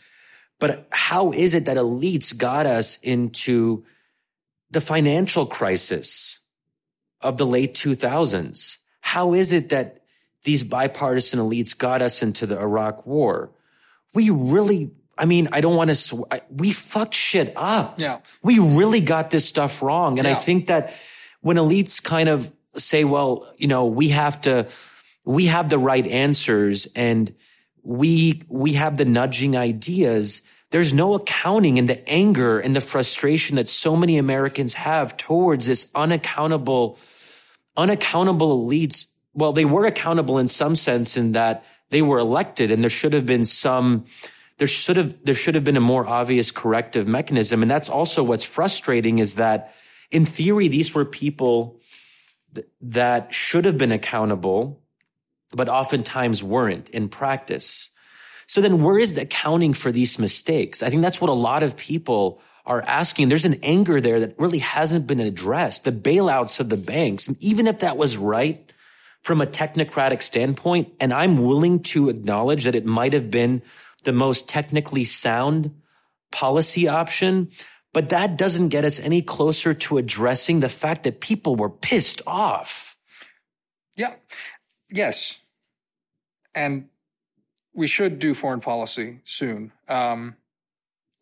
But how is it that elites got us into the financial crisis of the late 2000s. How is it that these bipartisan elites got us into the Iraq war? We really, I mean, I don't want to, sw- we fucked shit up. Yeah. We really got this stuff wrong. And yeah. I think that when elites kind of say, well, you know, we have to, we have the right answers and we, we have the nudging ideas there's no accounting in the anger and the frustration that so many Americans have towards this unaccountable, unaccountable elites. Well, they were accountable in some sense in that they were elected and there should have been some, there should have, there should have been a more obvious corrective mechanism. And that's also what's frustrating is that in theory, these were people th- that should have been accountable, but oftentimes weren't in practice. So then where is the accounting for these mistakes? I think that's what a lot of people are asking. There's an anger there that really hasn't been addressed. The bailouts of the banks, even if that was right from a technocratic standpoint, and I'm willing to acknowledge that it might have been the most technically sound policy option, but that doesn't get us any closer to addressing the fact that people were pissed off. Yeah. Yes. And we should do foreign policy soon. Um,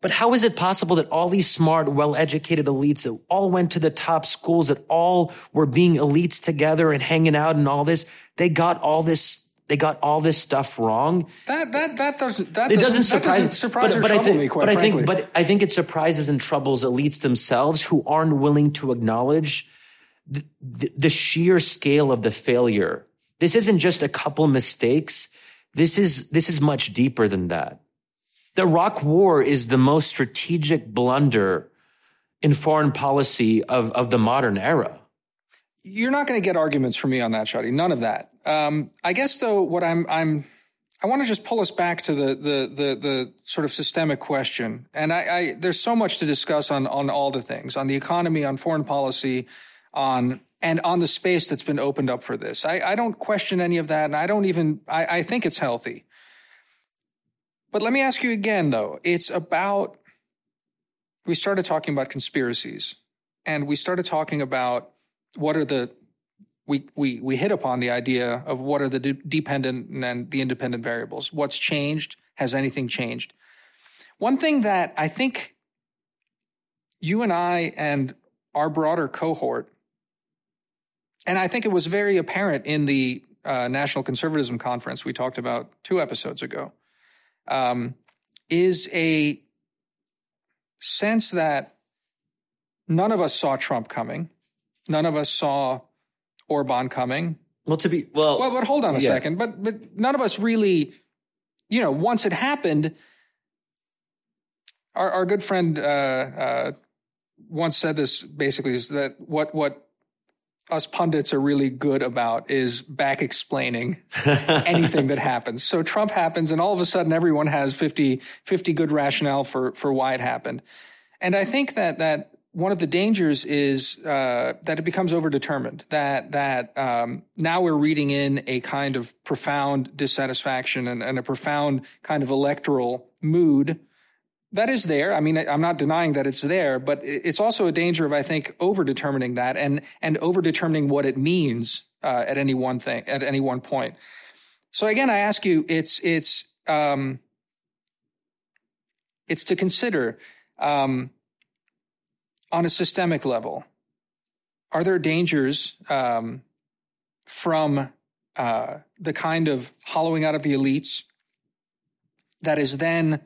but how is it possible that all these smart, well-educated elites that all went to the top schools, that all were being elites together and hanging out and all this, they got all this, they got all this stuff wrong? That that that doesn't that it doesn't, doesn't surprise, doesn't surprise but, but I think, me, but frankly. I think, but I think it surprises and troubles elites themselves who aren't willing to acknowledge the, the, the sheer scale of the failure. This isn't just a couple mistakes. This is, this is much deeper than that. The Iraq War is the most strategic blunder in foreign policy of, of the modern era. You're not going to get arguments from me on that, Shadi. None of that. Um, I guess though, what I'm, I'm, I want to just pull us back to the, the, the, the sort of systemic question. And I, I, there's so much to discuss on, on all the things, on the economy, on foreign policy, on and on the space that's been opened up for this. I, I don't question any of that, and I don't even I, I think it's healthy. But let me ask you again, though. It's about we started talking about conspiracies, and we started talking about what are the we we we hit upon the idea of what are the de- dependent and the independent variables. What's changed? Has anything changed? One thing that I think you and I and our broader cohort and I think it was very apparent in the uh, National Conservatism Conference we talked about two episodes ago, um, is a sense that none of us saw Trump coming. None of us saw Orban coming. Well, to be well, well, but hold on a yeah. second. But but none of us really, you know, once it happened. Our, our good friend uh, uh, once said this basically is that what what us pundits are really good about is back explaining *laughs* anything that happens. So Trump happens and all of a sudden everyone has 50, 50 good rationale for, for why it happened. And I think that, that one of the dangers is uh, that it becomes overdetermined. That that um, now we're reading in a kind of profound dissatisfaction and, and a profound kind of electoral mood that is there. I mean, I'm not denying that it's there, but it's also a danger of, I think, over determining that and and over determining what it means uh, at any one thing at any one point. So again, I ask you, it's it's um, it's to consider um, on a systemic level. Are there dangers um, from uh, the kind of hollowing out of the elites that is then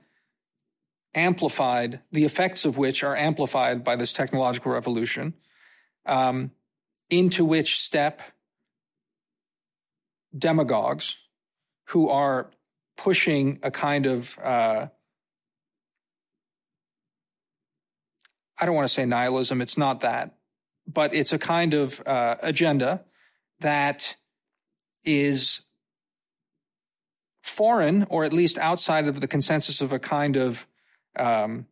amplified, the effects of which are amplified by this technological revolution, um, into which step demagogues who are pushing a kind of uh, I don't want to say nihilism, it's not that, but it's a kind of uh, agenda that is foreign or at least outside of the consensus of a kind of um,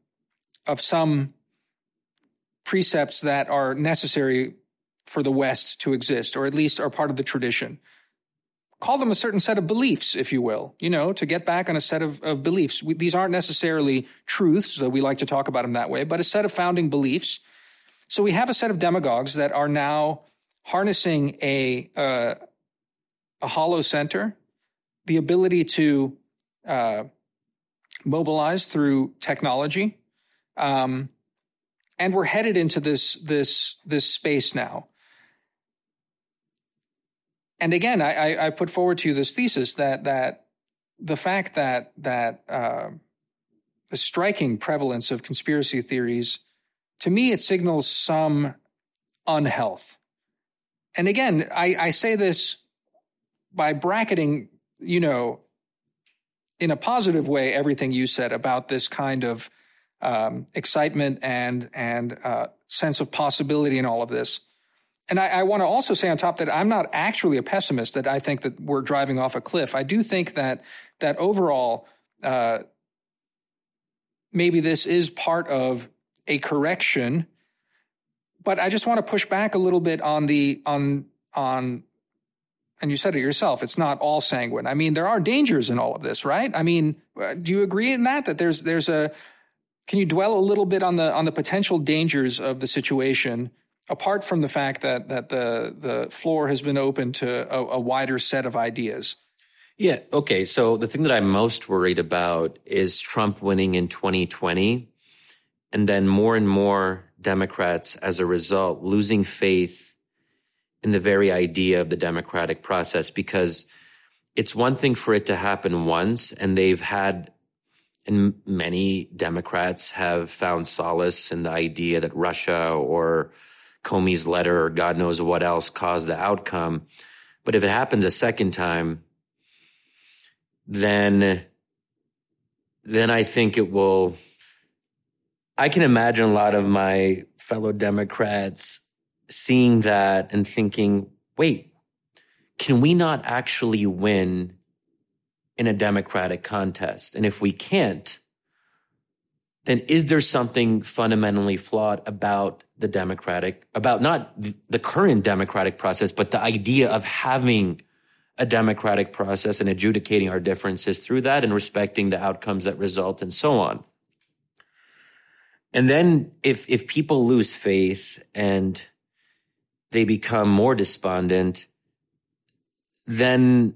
of some precepts that are necessary for the West to exist, or at least are part of the tradition. Call them a certain set of beliefs, if you will, you know, to get back on a set of, of beliefs. We, these aren't necessarily truths, though we like to talk about them that way, but a set of founding beliefs. So we have a set of demagogues that are now harnessing a, uh, a hollow center, the ability to uh, mobilize through technology. Um, and we're headed into this, this, this space now. And again, I, I put forward to you this thesis that, that the fact that, that, uh, the striking prevalence of conspiracy theories, to me, it signals some unhealth. And again, I, I say this by bracketing, you know, in a positive way, everything you said about this kind of um, excitement and and uh, sense of possibility in all of this. And I, I want to also say on top that I'm not actually a pessimist. That I think that we're driving off a cliff. I do think that that overall, uh, maybe this is part of a correction. But I just want to push back a little bit on the on on and you said it yourself, it's not all sanguine. I mean, there are dangers in all of this, right? I mean, uh, do you agree in that that there's there's a can you dwell a little bit on the on the potential dangers of the situation apart from the fact that that the the floor has been open to a, a wider set of ideas? Yeah, okay. So the thing that I'm most worried about is Trump winning in 2020 and then more and more Democrats as a result losing faith in the very idea of the democratic process because it's one thing for it to happen once and they've had and many Democrats have found solace in the idea that Russia or Comey's letter or God knows what else caused the outcome. But if it happens a second time, then, then I think it will, I can imagine a lot of my fellow Democrats seeing that and thinking, wait, can we not actually win in a democratic contest? And if we can't, then is there something fundamentally flawed about the democratic, about not the current democratic process, but the idea of having a democratic process and adjudicating our differences through that and respecting the outcomes that result and so on. And then if, if people lose faith and they become more despondent, then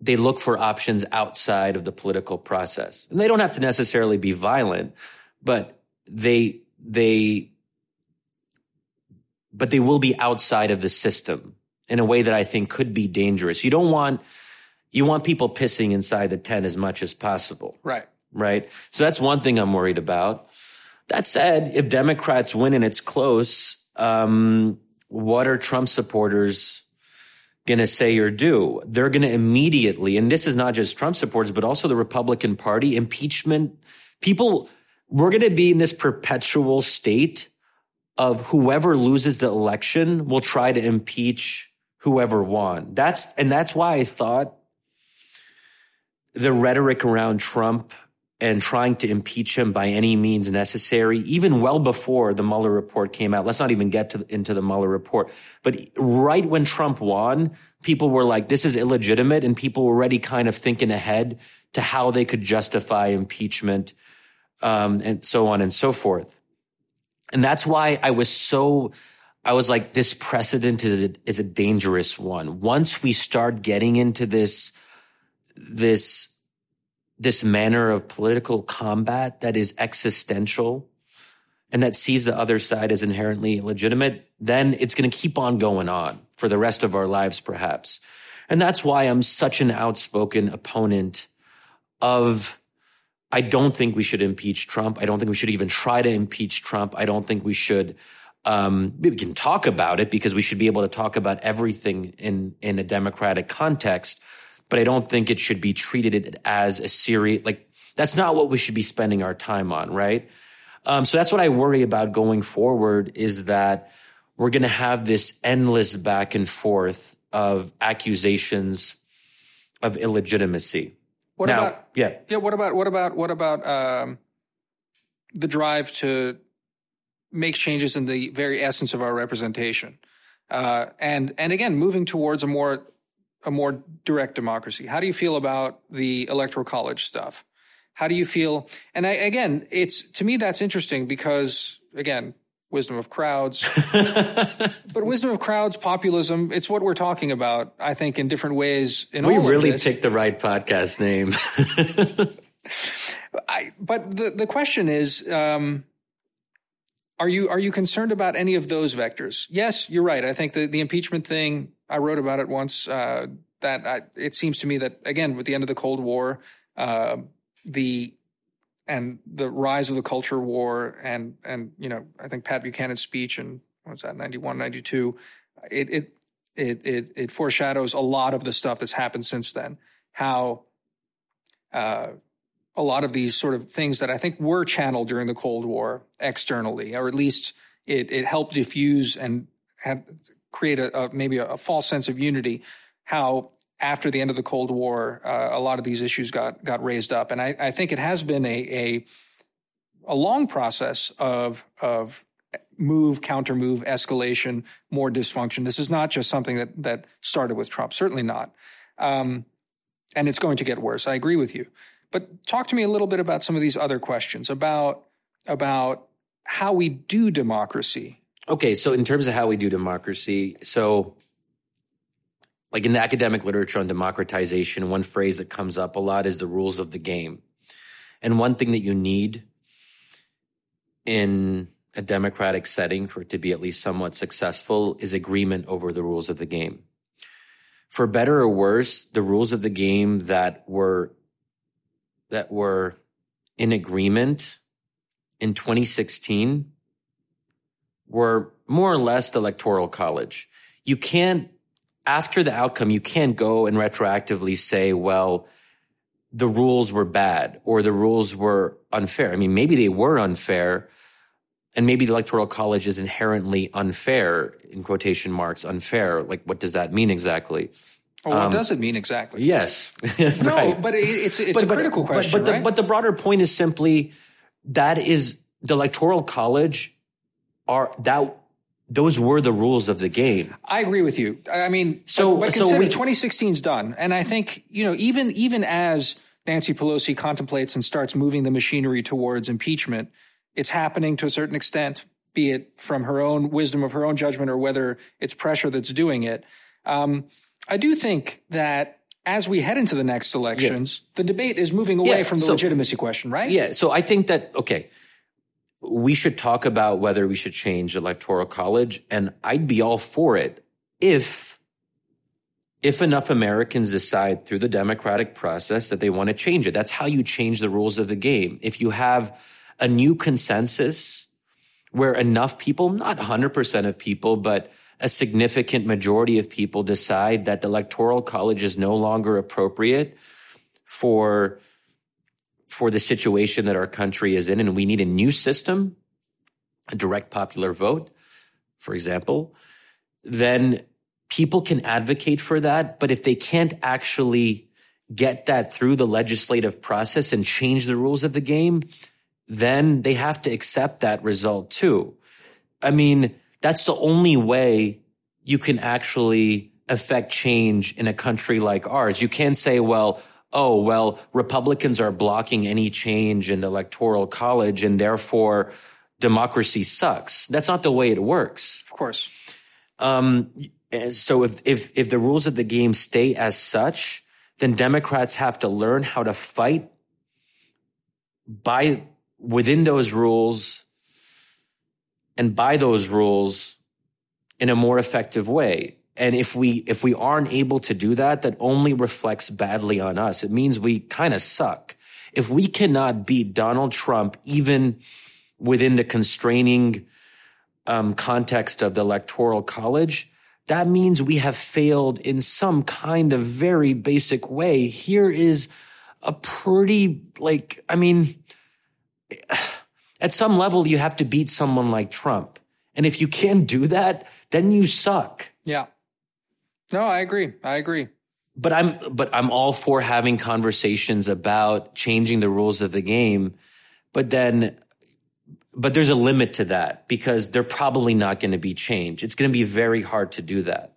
they look for options outside of the political process. And they don't have to necessarily be violent, but they, they, but they will be outside of the system in a way that I think could be dangerous. You don't want, you want people pissing inside the tent as much as possible. Right. Right. So that's one thing I'm worried about. That said, if Democrats win and it's close, um, what are Trump supporters going to say or do? They're going to immediately, and this is not just Trump supporters, but also the Republican Party, impeachment. People, we're going to be in this perpetual state of whoever loses the election will try to impeach whoever won. That's, and that's why I thought the rhetoric around Trump and trying to impeach him by any means necessary, even well before the Mueller report came out. Let's not even get to, into the Mueller report. But right when Trump won, people were like, this is illegitimate. And people were already kind of thinking ahead to how they could justify impeachment, um, and so on and so forth. And that's why I was so, I was like, this precedent is a, is a dangerous one. Once we start getting into this this this manner of political combat that is existential and that sees the other side as inherently illegitimate, then it's going to keep on going on for the rest of our lives, perhaps. And that's why I'm such an outspoken opponent of I don't think we should impeach Trump. I don't think we should even try to impeach Trump. I don't think we should um, we can talk about it because we should be able to talk about everything in in a democratic context but I don't think it should be treated as a serious, like, that's not what we should be spending our time on, right? Um, so that's what I worry about going forward is that we're going to have this endless back and forth of accusations of illegitimacy. What now, about, yeah. Yeah. What about, what about, what about, um, the drive to make changes in the very essence of our representation? Uh, and, and again, moving towards a more a more direct democracy? How do you feel about the electoral college stuff? How do you feel? And I, again, it's to me that's interesting because again, wisdom of crowds, *laughs* but wisdom of crowds, populism. It's what we're talking about. I think in different ways. In we really picked the right podcast name. *laughs* I, but the the question is. Um, are you are you concerned about any of those vectors? Yes, you're right. I think the, the impeachment thing I wrote about it once. Uh, that I, it seems to me that again, with the end of the Cold War, uh, the and the rise of the culture war, and and you know, I think Pat Buchanan's speech and what was that 91, 92, it it it it, it foreshadows a lot of the stuff that's happened since then. How uh, a lot of these sort of things that I think were channeled during the Cold War externally, or at least it it helped diffuse and had create a, a maybe a, a, false sense of unity. How after the end of the Cold War, uh, a lot of these issues got got raised up, and I, I think it has been a, a a long process of of move, counter move, escalation, more dysfunction. This is not just something that that started with Trump. Certainly not. Um, and it's going to get worse. I agree with you. But talk to me a little bit about some of these other questions about about how we do democracy Okay, so in terms of how we do democracy, so like in the academic literature on democratization, one phrase that comes up a lot is the rules of the game. And one thing that you need in a democratic setting for it to be at least somewhat successful is agreement over the rules of the game. For better or worse, the rules of the game that were that were in agreement in 2016 were more or less the electoral college. You can't, after the outcome, you can't go and retroactively say, well, the rules were bad or the rules were unfair. I mean, maybe they were unfair and maybe the electoral college is inherently unfair in quotation marks, unfair. Like, what does that mean exactly? Well, what um, does it mean exactly? Yes. *laughs* right. No, but it's, it's but, a critical but, question. But, but, right? the, but the broader point is simply that is the electoral college are that those were the rules of the game. I agree with you. I mean, so but, but so we, 2016's done, and I think you know even even as Nancy Pelosi contemplates and starts moving the machinery towards impeachment, it's happening to a certain extent, be it from her own wisdom of her own judgment or whether it's pressure that's doing it. Um, I do think that as we head into the next elections, yeah. the debate is moving away yeah, from the so, legitimacy question, right? Yeah. So I think that okay we should talk about whether we should change electoral college and I'd be all for it if if enough Americans decide through the democratic process that they want to change it. That's how you change the rules of the game. If you have a new consensus where enough people, not 100% of people, but a significant majority of people decide that the electoral college is no longer appropriate for for the situation that our country is in, and we need a new system, a direct popular vote, for example, then people can advocate for that. But if they can't actually get that through the legislative process and change the rules of the game, then they have to accept that result too. I mean, that's the only way you can actually affect change in a country like ours. You can't say, well, oh, well, Republicans are blocking any change in the electoral college and therefore democracy sucks. That's not the way it works. Of course. Um, so if, if, if the rules of the game stay as such, then Democrats have to learn how to fight by within those rules and by those rules in a more effective way. And if we if we aren't able to do that, that only reflects badly on us. It means we kind of suck. If we cannot beat Donald Trump even within the constraining um, context of the electoral college, that means we have failed in some kind of very basic way. Here is a pretty like I mean, at some level you have to beat someone like Trump, and if you can't do that, then you suck. Yeah. No, I agree. I agree. But I'm but I'm all for having conversations about changing the rules of the game. But then but there's a limit to that because they're probably not going to be changed. It's going to be very hard to do that.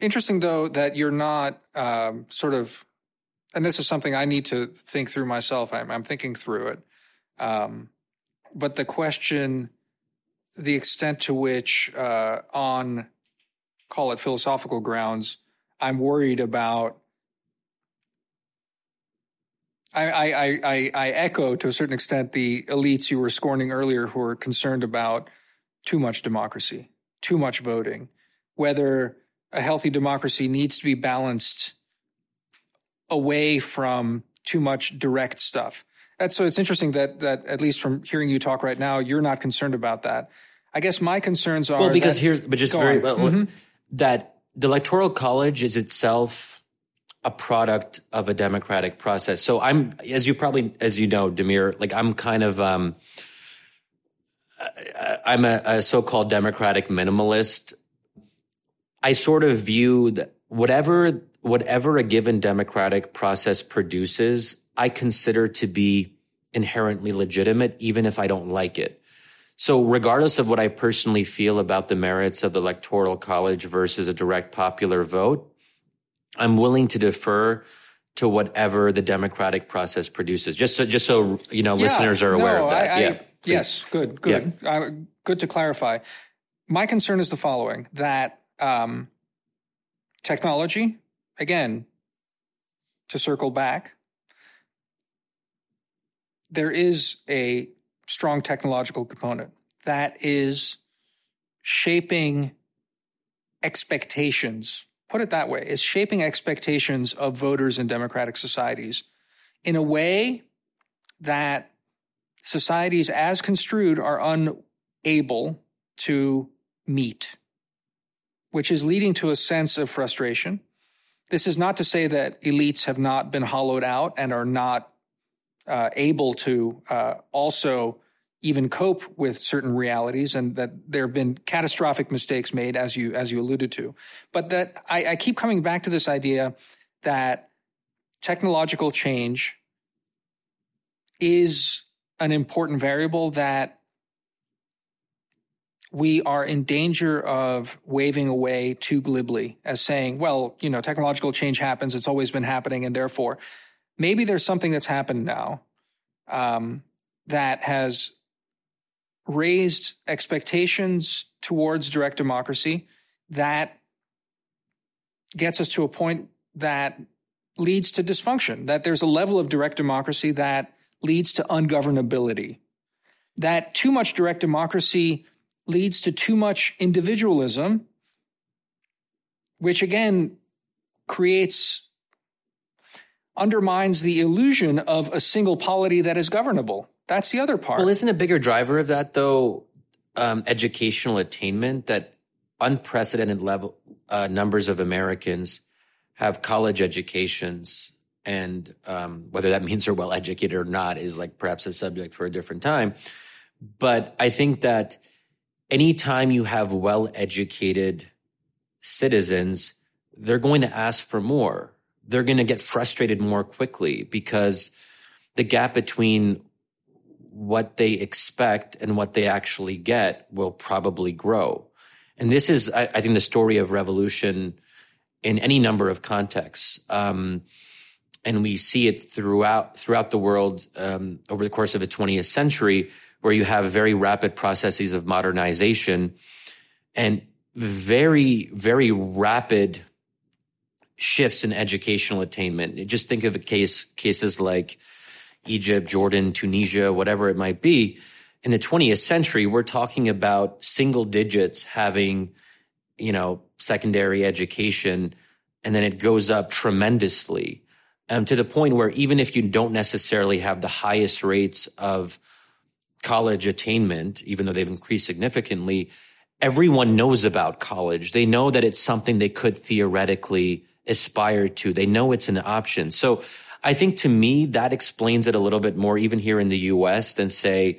Interesting though that you're not um, sort of and this is something I need to think through myself. I'm, I'm thinking through it. Um, but the question, the extent to which uh, on call it philosophical grounds, I'm worried about. I, I, I, I echo to a certain extent the elites you were scorning earlier who are concerned about too much democracy, too much voting, whether a healthy democracy needs to be balanced away from too much direct stuff. That's so it's interesting that that at least from hearing you talk right now, you're not concerned about that. I guess my concerns are well because that, here, but just very well, mm-hmm that the electoral college is itself a product of a democratic process. So I'm, as you probably, as you know, Damir, like I'm kind of, um, I'm a, a so-called democratic minimalist. I sort of view that whatever, whatever a given democratic process produces, I consider to be inherently legitimate, even if I don't like it. So regardless of what I personally feel about the merits of the electoral college versus a direct popular vote, I'm willing to defer to whatever the democratic process produces. Just so, just so you know, yeah, listeners are aware no, of that. I, I, yeah, yes, good, good, yeah. uh, good to clarify. My concern is the following: that um, technology, again, to circle back, there is a strong technological component that is shaping expectations. Put it that way, is shaping expectations of voters in democratic societies in a way that societies as construed are unable to meet, which is leading to a sense of frustration. This is not to say that elites have not been hollowed out and are not uh, able to uh, also even cope with certain realities and that there have been catastrophic mistakes made as you as you alluded to but that I, I keep coming back to this idea that technological change is an important variable that we are in danger of waving away too glibly as saying, well, you know, technological change happens. It's always been happening. And therefore, maybe there's something that's happened now um, that has raised expectations towards direct democracy that gets us to a point that leads to dysfunction, that there's a level of direct democracy that leads to ungovernability, that too much direct democracy leads to too much individualism, which again creates undermines the illusion of a single polity that is governable. That's the other part. Well, isn't a bigger driver of that though um, educational attainment that unprecedented level uh, numbers of Americans have college educations, and um, whether that *laughs* means they're well educated or not is like perhaps a subject for a different time. But I think that anytime you have well educated citizens, they're going to ask for more. They're going to get frustrated more quickly because the gap between what they expect and what they actually get will probably grow. And this is, I, I think, the story of revolution in any number of contexts. Um, and we see it throughout throughout the world um, over the course of the 20th century, where you have very rapid processes of modernization and very very rapid shifts in educational attainment. Just think of a case cases like Egypt, Jordan, Tunisia, whatever it might be. In the 20th century, we're talking about single digits having, you know, secondary education, and then it goes up tremendously um, to the point where even if you don't necessarily have the highest rates of college attainment, even though they've increased significantly, everyone knows about college. They know that it's something they could theoretically aspire to. They know it's an option. So I think to me, that explains it a little bit more, even here in the US than say,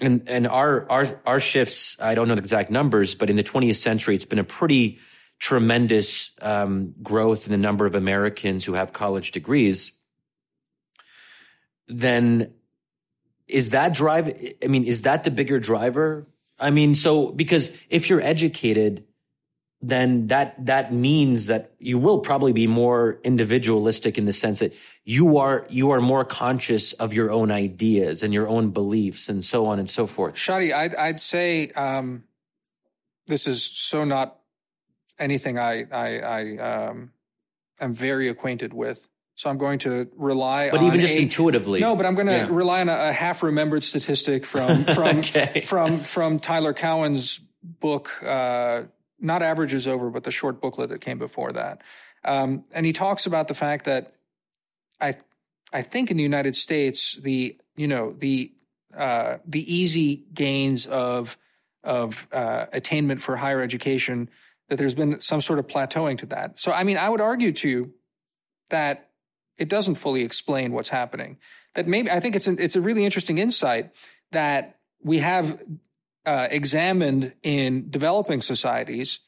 and, and our, our, our shifts, I don't know the exact numbers, but in the 20th century, it's been a pretty tremendous um, growth in the number of Americans who have college degrees. Then is that drive? I mean, is that the bigger driver? I mean, so because if you're educated, then that that means that you will probably be more individualistic in the sense that you are you are more conscious of your own ideas and your own beliefs and so on and so forth. Shadi, I'd, I'd say um, this is so not anything I I, I um, am very acquainted with. So I'm going to rely on but on even just a, intuitively. No, but I'm going to Yeah. rely on a, a half remembered statistic from from *laughs* Okay. from from Tyler Cowen's book, uh, not Average Is Over, but the short booklet that came before that. Um, and he talks about the fact that I I think in the United States the you know the uh, the easy gains of of uh, attainment for higher education that there's been some sort of plateauing to that. So I mean I would argue to you that it doesn't fully explain what's happening. That maybe I think it's an, it's a really interesting insight that we have uh, examined in developing societies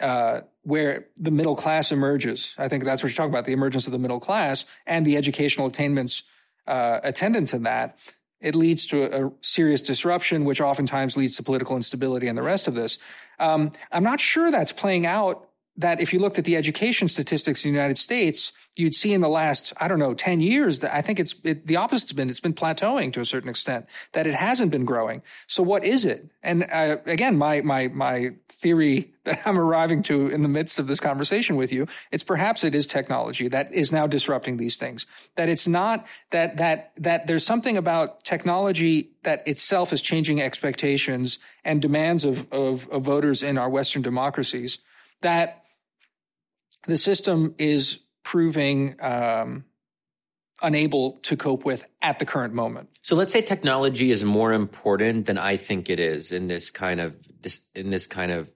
uh, where the middle class emerges. I think that's what you're talking about: the emergence of the middle class and the educational attainments uh, attendant to that. It leads to a, a serious disruption, which oftentimes leads to political instability and the rest of this. Um, I'm not sure that's playing out. That if you looked at the education statistics in the United States, you'd see in the last, I don't know, 10 years that I think it's it, the opposite's been, it's been plateauing to a certain extent, that it hasn't been growing. So what is it? And uh, again, my, my, my theory *laughs* that I'm arriving to in the midst of this conversation with you, it's perhaps it is technology that is now disrupting these things. That it's not that, that, that there's something about technology that itself is changing expectations and demands of, of, of voters in our Western democracies that the system is proving um, unable to cope with at the current moment. So let's say technology is more important than I think it is in this kind of this in this kind of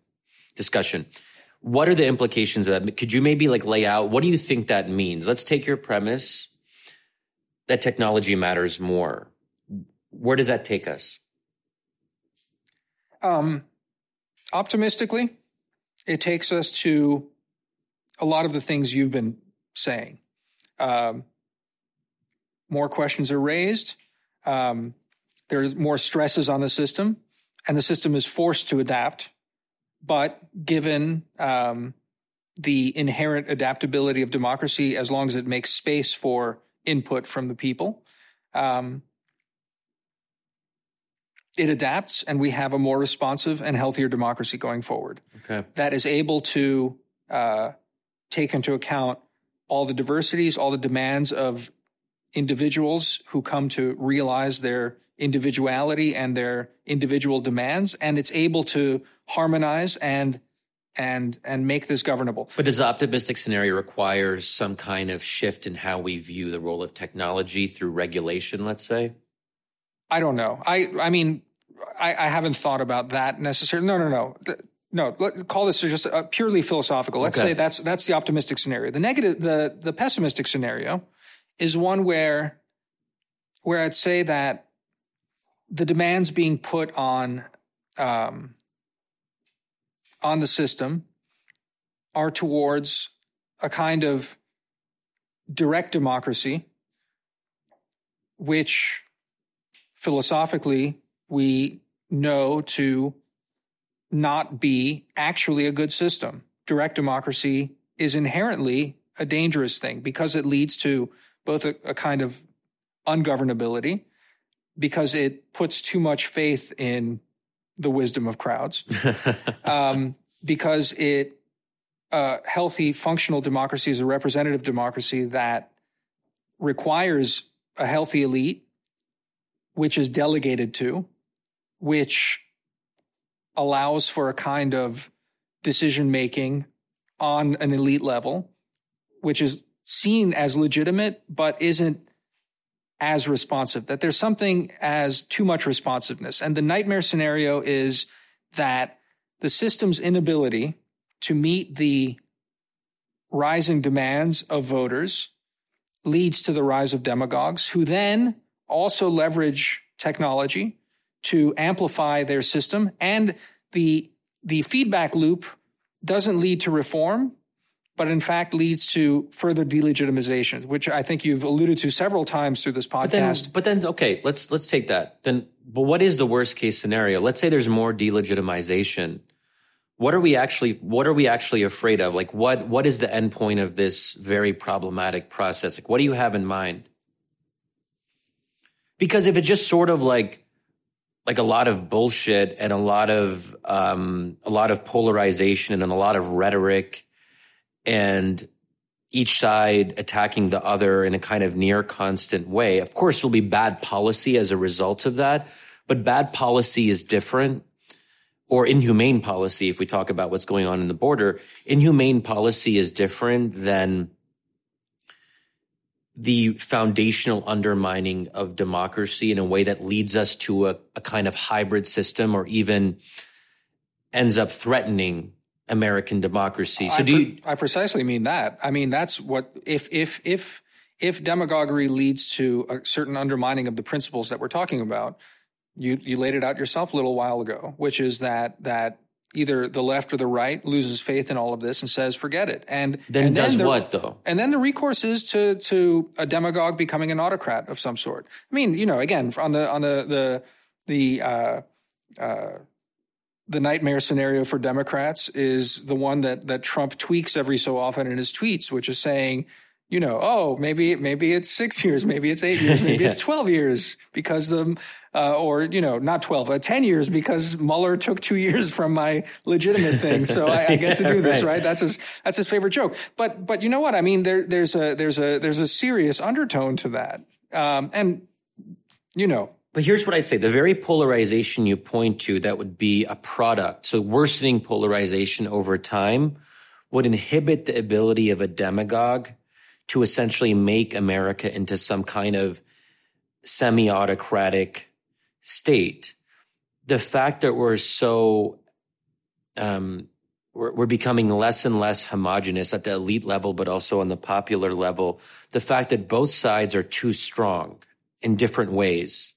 discussion. What are the implications of that? Could you maybe like lay out what do you think that means? Let's take your premise that technology matters more. Where does that take us? Um, optimistically, it takes us to a lot of the things you've been saying. Um, more questions are raised. Um, there's more stresses on the system, and the system is forced to adapt. But given um, the inherent adaptability of democracy, as long as it makes space for input from the people, um, it adapts, and we have a more responsive and healthier democracy going forward Okay. that is able to uh, take into account all the diversities, all the demands of individuals who come to realize their individuality and their individual demands, and it's able to harmonize and and and make this governable. But does the optimistic scenario require some kind of shift in how we view the role of technology through regulation, let's say? I don't know. I I mean, I, I haven't thought about that necessarily. No, no, no. No, let, call this just a purely philosophical. Let's Okay. say that's that's the optimistic scenario. The negative, the the pessimistic scenario, is one where where I'd say that the demands being put on um, on the system are towards a kind of direct democracy, which philosophically we know to not be actually a good system. Direct democracy is inherently a dangerous thing because it leads to both a, a kind of ungovernability, because it puts too much faith in the wisdom of crowds, *laughs* um, because it a healthy, functional democracy is a representative democracy that requires a healthy elite, which is delegated to, which allows for a kind of decision making on an elite level, which is seen as legitimate, but isn't as responsive, that there's something as too much responsiveness. And the nightmare scenario is that the system's inability to meet the rising demands of voters leads to the rise of demagogues who then also leverage technology to amplify their system. And the the feedback loop doesn't lead to reform but in fact leads to further delegitimization which i think you've alluded to several times through this podcast but then, but then okay let's let's take that. Then but what is the worst case scenario? Let's say there's more delegitimization. What are we actually what are we actually afraid of? Like what what is the end point of this very problematic process? Like what do you have in mind? Because if it's just sort of like like a lot of bullshit and a lot of um, a lot of polarization and a lot of rhetoric and each side attacking the other in a kind of near constant way. Of course, there'll be bad policy as a result of that, but bad policy is different or inhumane policy. If we talk about what's going on in the border, inhumane policy is different than the foundational undermining of democracy in a way that leads us to a, a kind of hybrid system or even ends up threatening American democracy. So I, do you, I precisely mean that. I mean that's what if if if if demagoguery leads to a certain undermining of the principles that we're talking about, you you laid it out yourself a little while ago, which is that that either the left or the right loses faith in all of this and says forget it. And then and does the, what though? And then the recourse is to to a demagogue becoming an autocrat of some sort. I mean you know again on the on the the the uh, uh, the nightmare scenario for democrats is the one that that trump tweaks every so often in his tweets which is saying you know, oh, maybe maybe it's six years, maybe it's eight years, *laughs* maybe yeah. it's twelve years because the uh, or you know, not twelve, uh, ten years because Mueller took two years from my legitimate thing, so I, I get to do *laughs* this, right. right? That's his that's his favorite joke. But but you know what? I mean, there there's a there's a there's a serious undertone to that, um, and you know, but here's what I'd say. The very polarization you point to that would be a product. So worsening polarization over time would inhibit the ability of a demagogue to essentially make America into some kind of semi autocratic state. The fact that we're so, um, we're, we're, becoming less and less homogenous at the elite level, but also on the popular level. The fact that both sides are too strong in different ways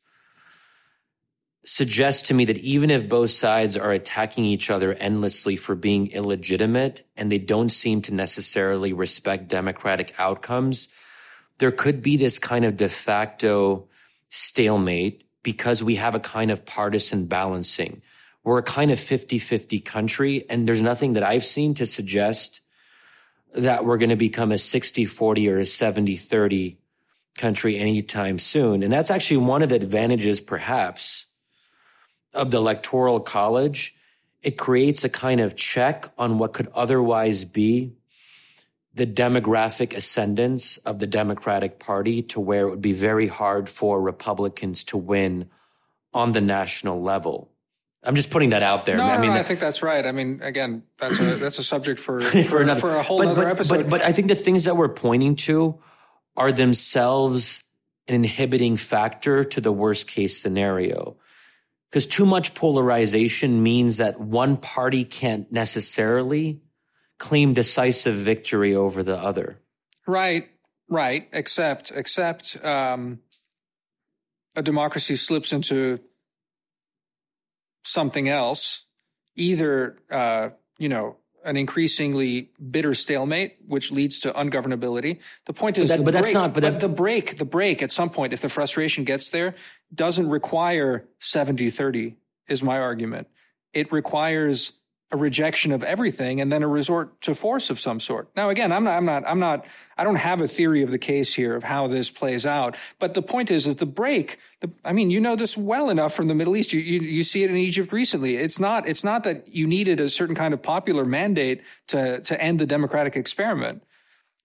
suggests to me that even if both sides are attacking each other endlessly for being illegitimate and they don't seem to necessarily respect democratic outcomes, there could be this kind of de facto stalemate because we have a kind of partisan balancing. We're a kind of 50-50 country and there's nothing that I've seen to suggest that we're going to become a 60-40 or a 70-30 country anytime soon. And that's actually one of the advantages perhaps of the electoral college, it creates a kind of check on what could otherwise be the demographic ascendance of the Democratic Party to where it would be very hard for Republicans to win on the national level. I'm just putting that out there. No, I mean, no, I think that's right. I mean, again, that's a that's a subject for for, *laughs* for, another, for a whole but, other but, episode. But, but I think the things that we're pointing to are themselves an inhibiting factor to the worst case scenario because too much polarization means that one party can't necessarily claim decisive victory over the other. Right, right. Except, except um, a democracy slips into something else, either uh, you know an increasingly bitter stalemate, which leads to ungovernability. The point is, but, that, but break, that's not. But, but that, the break, the break at some point, if the frustration gets there, doesn't require 70-30 is my argument. It requires a rejection of everything and then a resort to force of some sort. Now, again, I'm not, I'm not, I'm not, I don't have a theory of the case here of how this plays out. But the point is, is the break, the, I mean, you know this well enough from the Middle East. You, you, you see it in Egypt recently. It's not, it's not that you needed a certain kind of popular mandate to, to end the democratic experiment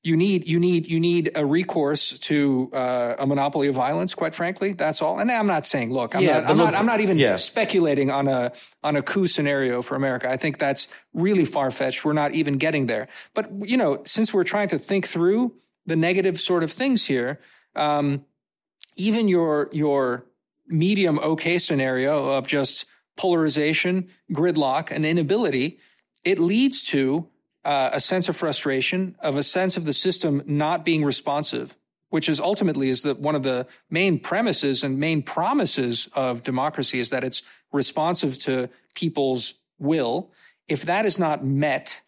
you need you need you need a recourse to uh, a monopoly of violence. Quite frankly, that's all. And I'm not saying, look, I'm, yeah, not, I'm look, not, I'm not even yeah. speculating on a on a coup scenario for America. I think that's really far fetched. We're not even getting there. But you know, since we're trying to think through the negative sort of things here, um, even your your medium okay scenario of just polarization, gridlock, and inability, it leads to uh, a sense of frustration, of a sense of the system not being responsive, which is ultimately is the, one of the main premises and main promises of democracy is that it's responsive to people's will. If that is not met,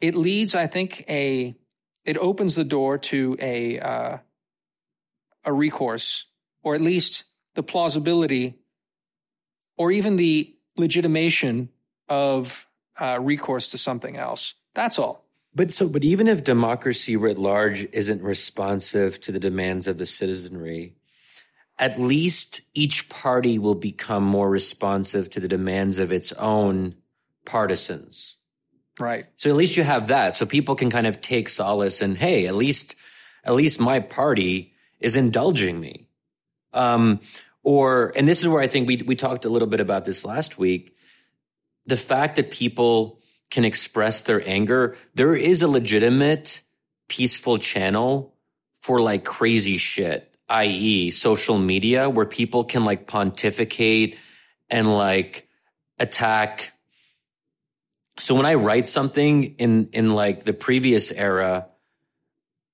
it leads, I think, a it opens the door to a uh, a recourse, or at least the plausibility, or even the legitimation of uh, recourse to something else. That's all. But so, but even if democracy writ large isn't responsive to the demands of the citizenry, at least each party will become more responsive to the demands of its own partisans. Right. So at least you have that. So people can kind of take solace in, hey, at least, at least my party is indulging me. Um, or, and this is where I think we, we talked a little bit about this last week. The fact that people can express their anger, there is a legitimate peaceful channel for like crazy shit, i.e. social media where people can like pontificate and like attack. So when I write something in, in like the previous era,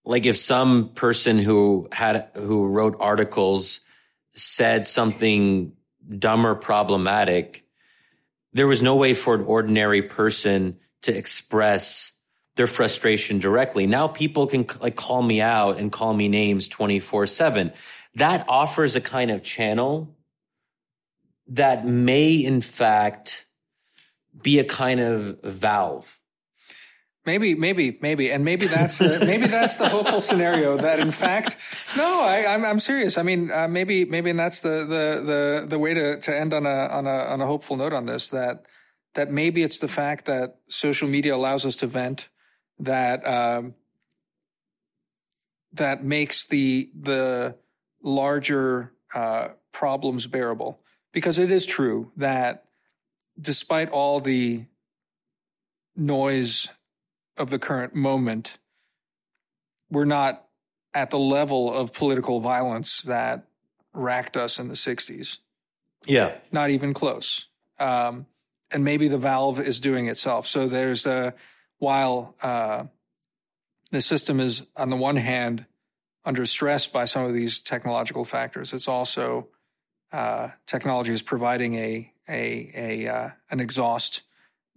like if some person who had, who wrote articles said something dumb or problematic, there was no way for an ordinary person to express their frustration directly. Now people can like call me out and call me names 24 seven. That offers a kind of channel that may in fact be a kind of valve Maybe, maybe, maybe, and maybe that's the maybe that's the hopeful scenario. That in fact, no, I, I'm, I'm serious. I mean, uh, maybe maybe that's the the the the way to to end on a on a on a hopeful note on this. That that maybe it's the fact that social media allows us to vent. That um, that makes the the larger uh, problems bearable. Because it is true that despite all the noise of the current moment, we're not at the level of political violence that racked us in the 60s. Yeah. Not even close. Um, and maybe the valve is doing itself. So there's a, while uh, the system is, on the one hand, under stress by some of these technological factors, it's also uh, technology is providing a a a uh, an exhaust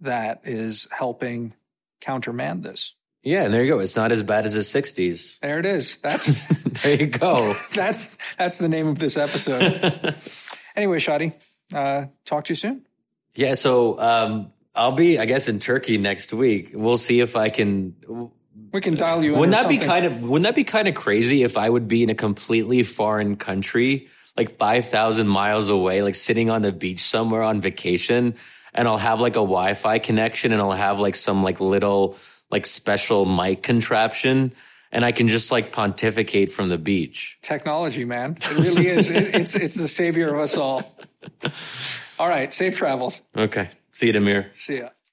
that is helping countermand this. Yeah, and there you go. It's not as bad as the '60s. There it is. That's *laughs* there you go. *laughs* that's that's the name of this episode. *laughs* anyway, Shadi, uh, talk to you soon. Yeah, so um, I'll be, I guess, in Turkey next week. We'll see if I can. We can dial you. Wouldn't that be kind of? Wouldn't that be kind of crazy if I would be in a completely foreign country, like five thousand miles away, like sitting on the beach somewhere on vacation? And I'll have like a Wi-Fi connection and I'll have like some like little like special mic contraption and I can just like pontificate from the beach. Technology, man. It really is. it, it's it's the savior of us all. All right, safe travels. Okay. See you, Damir. See ya.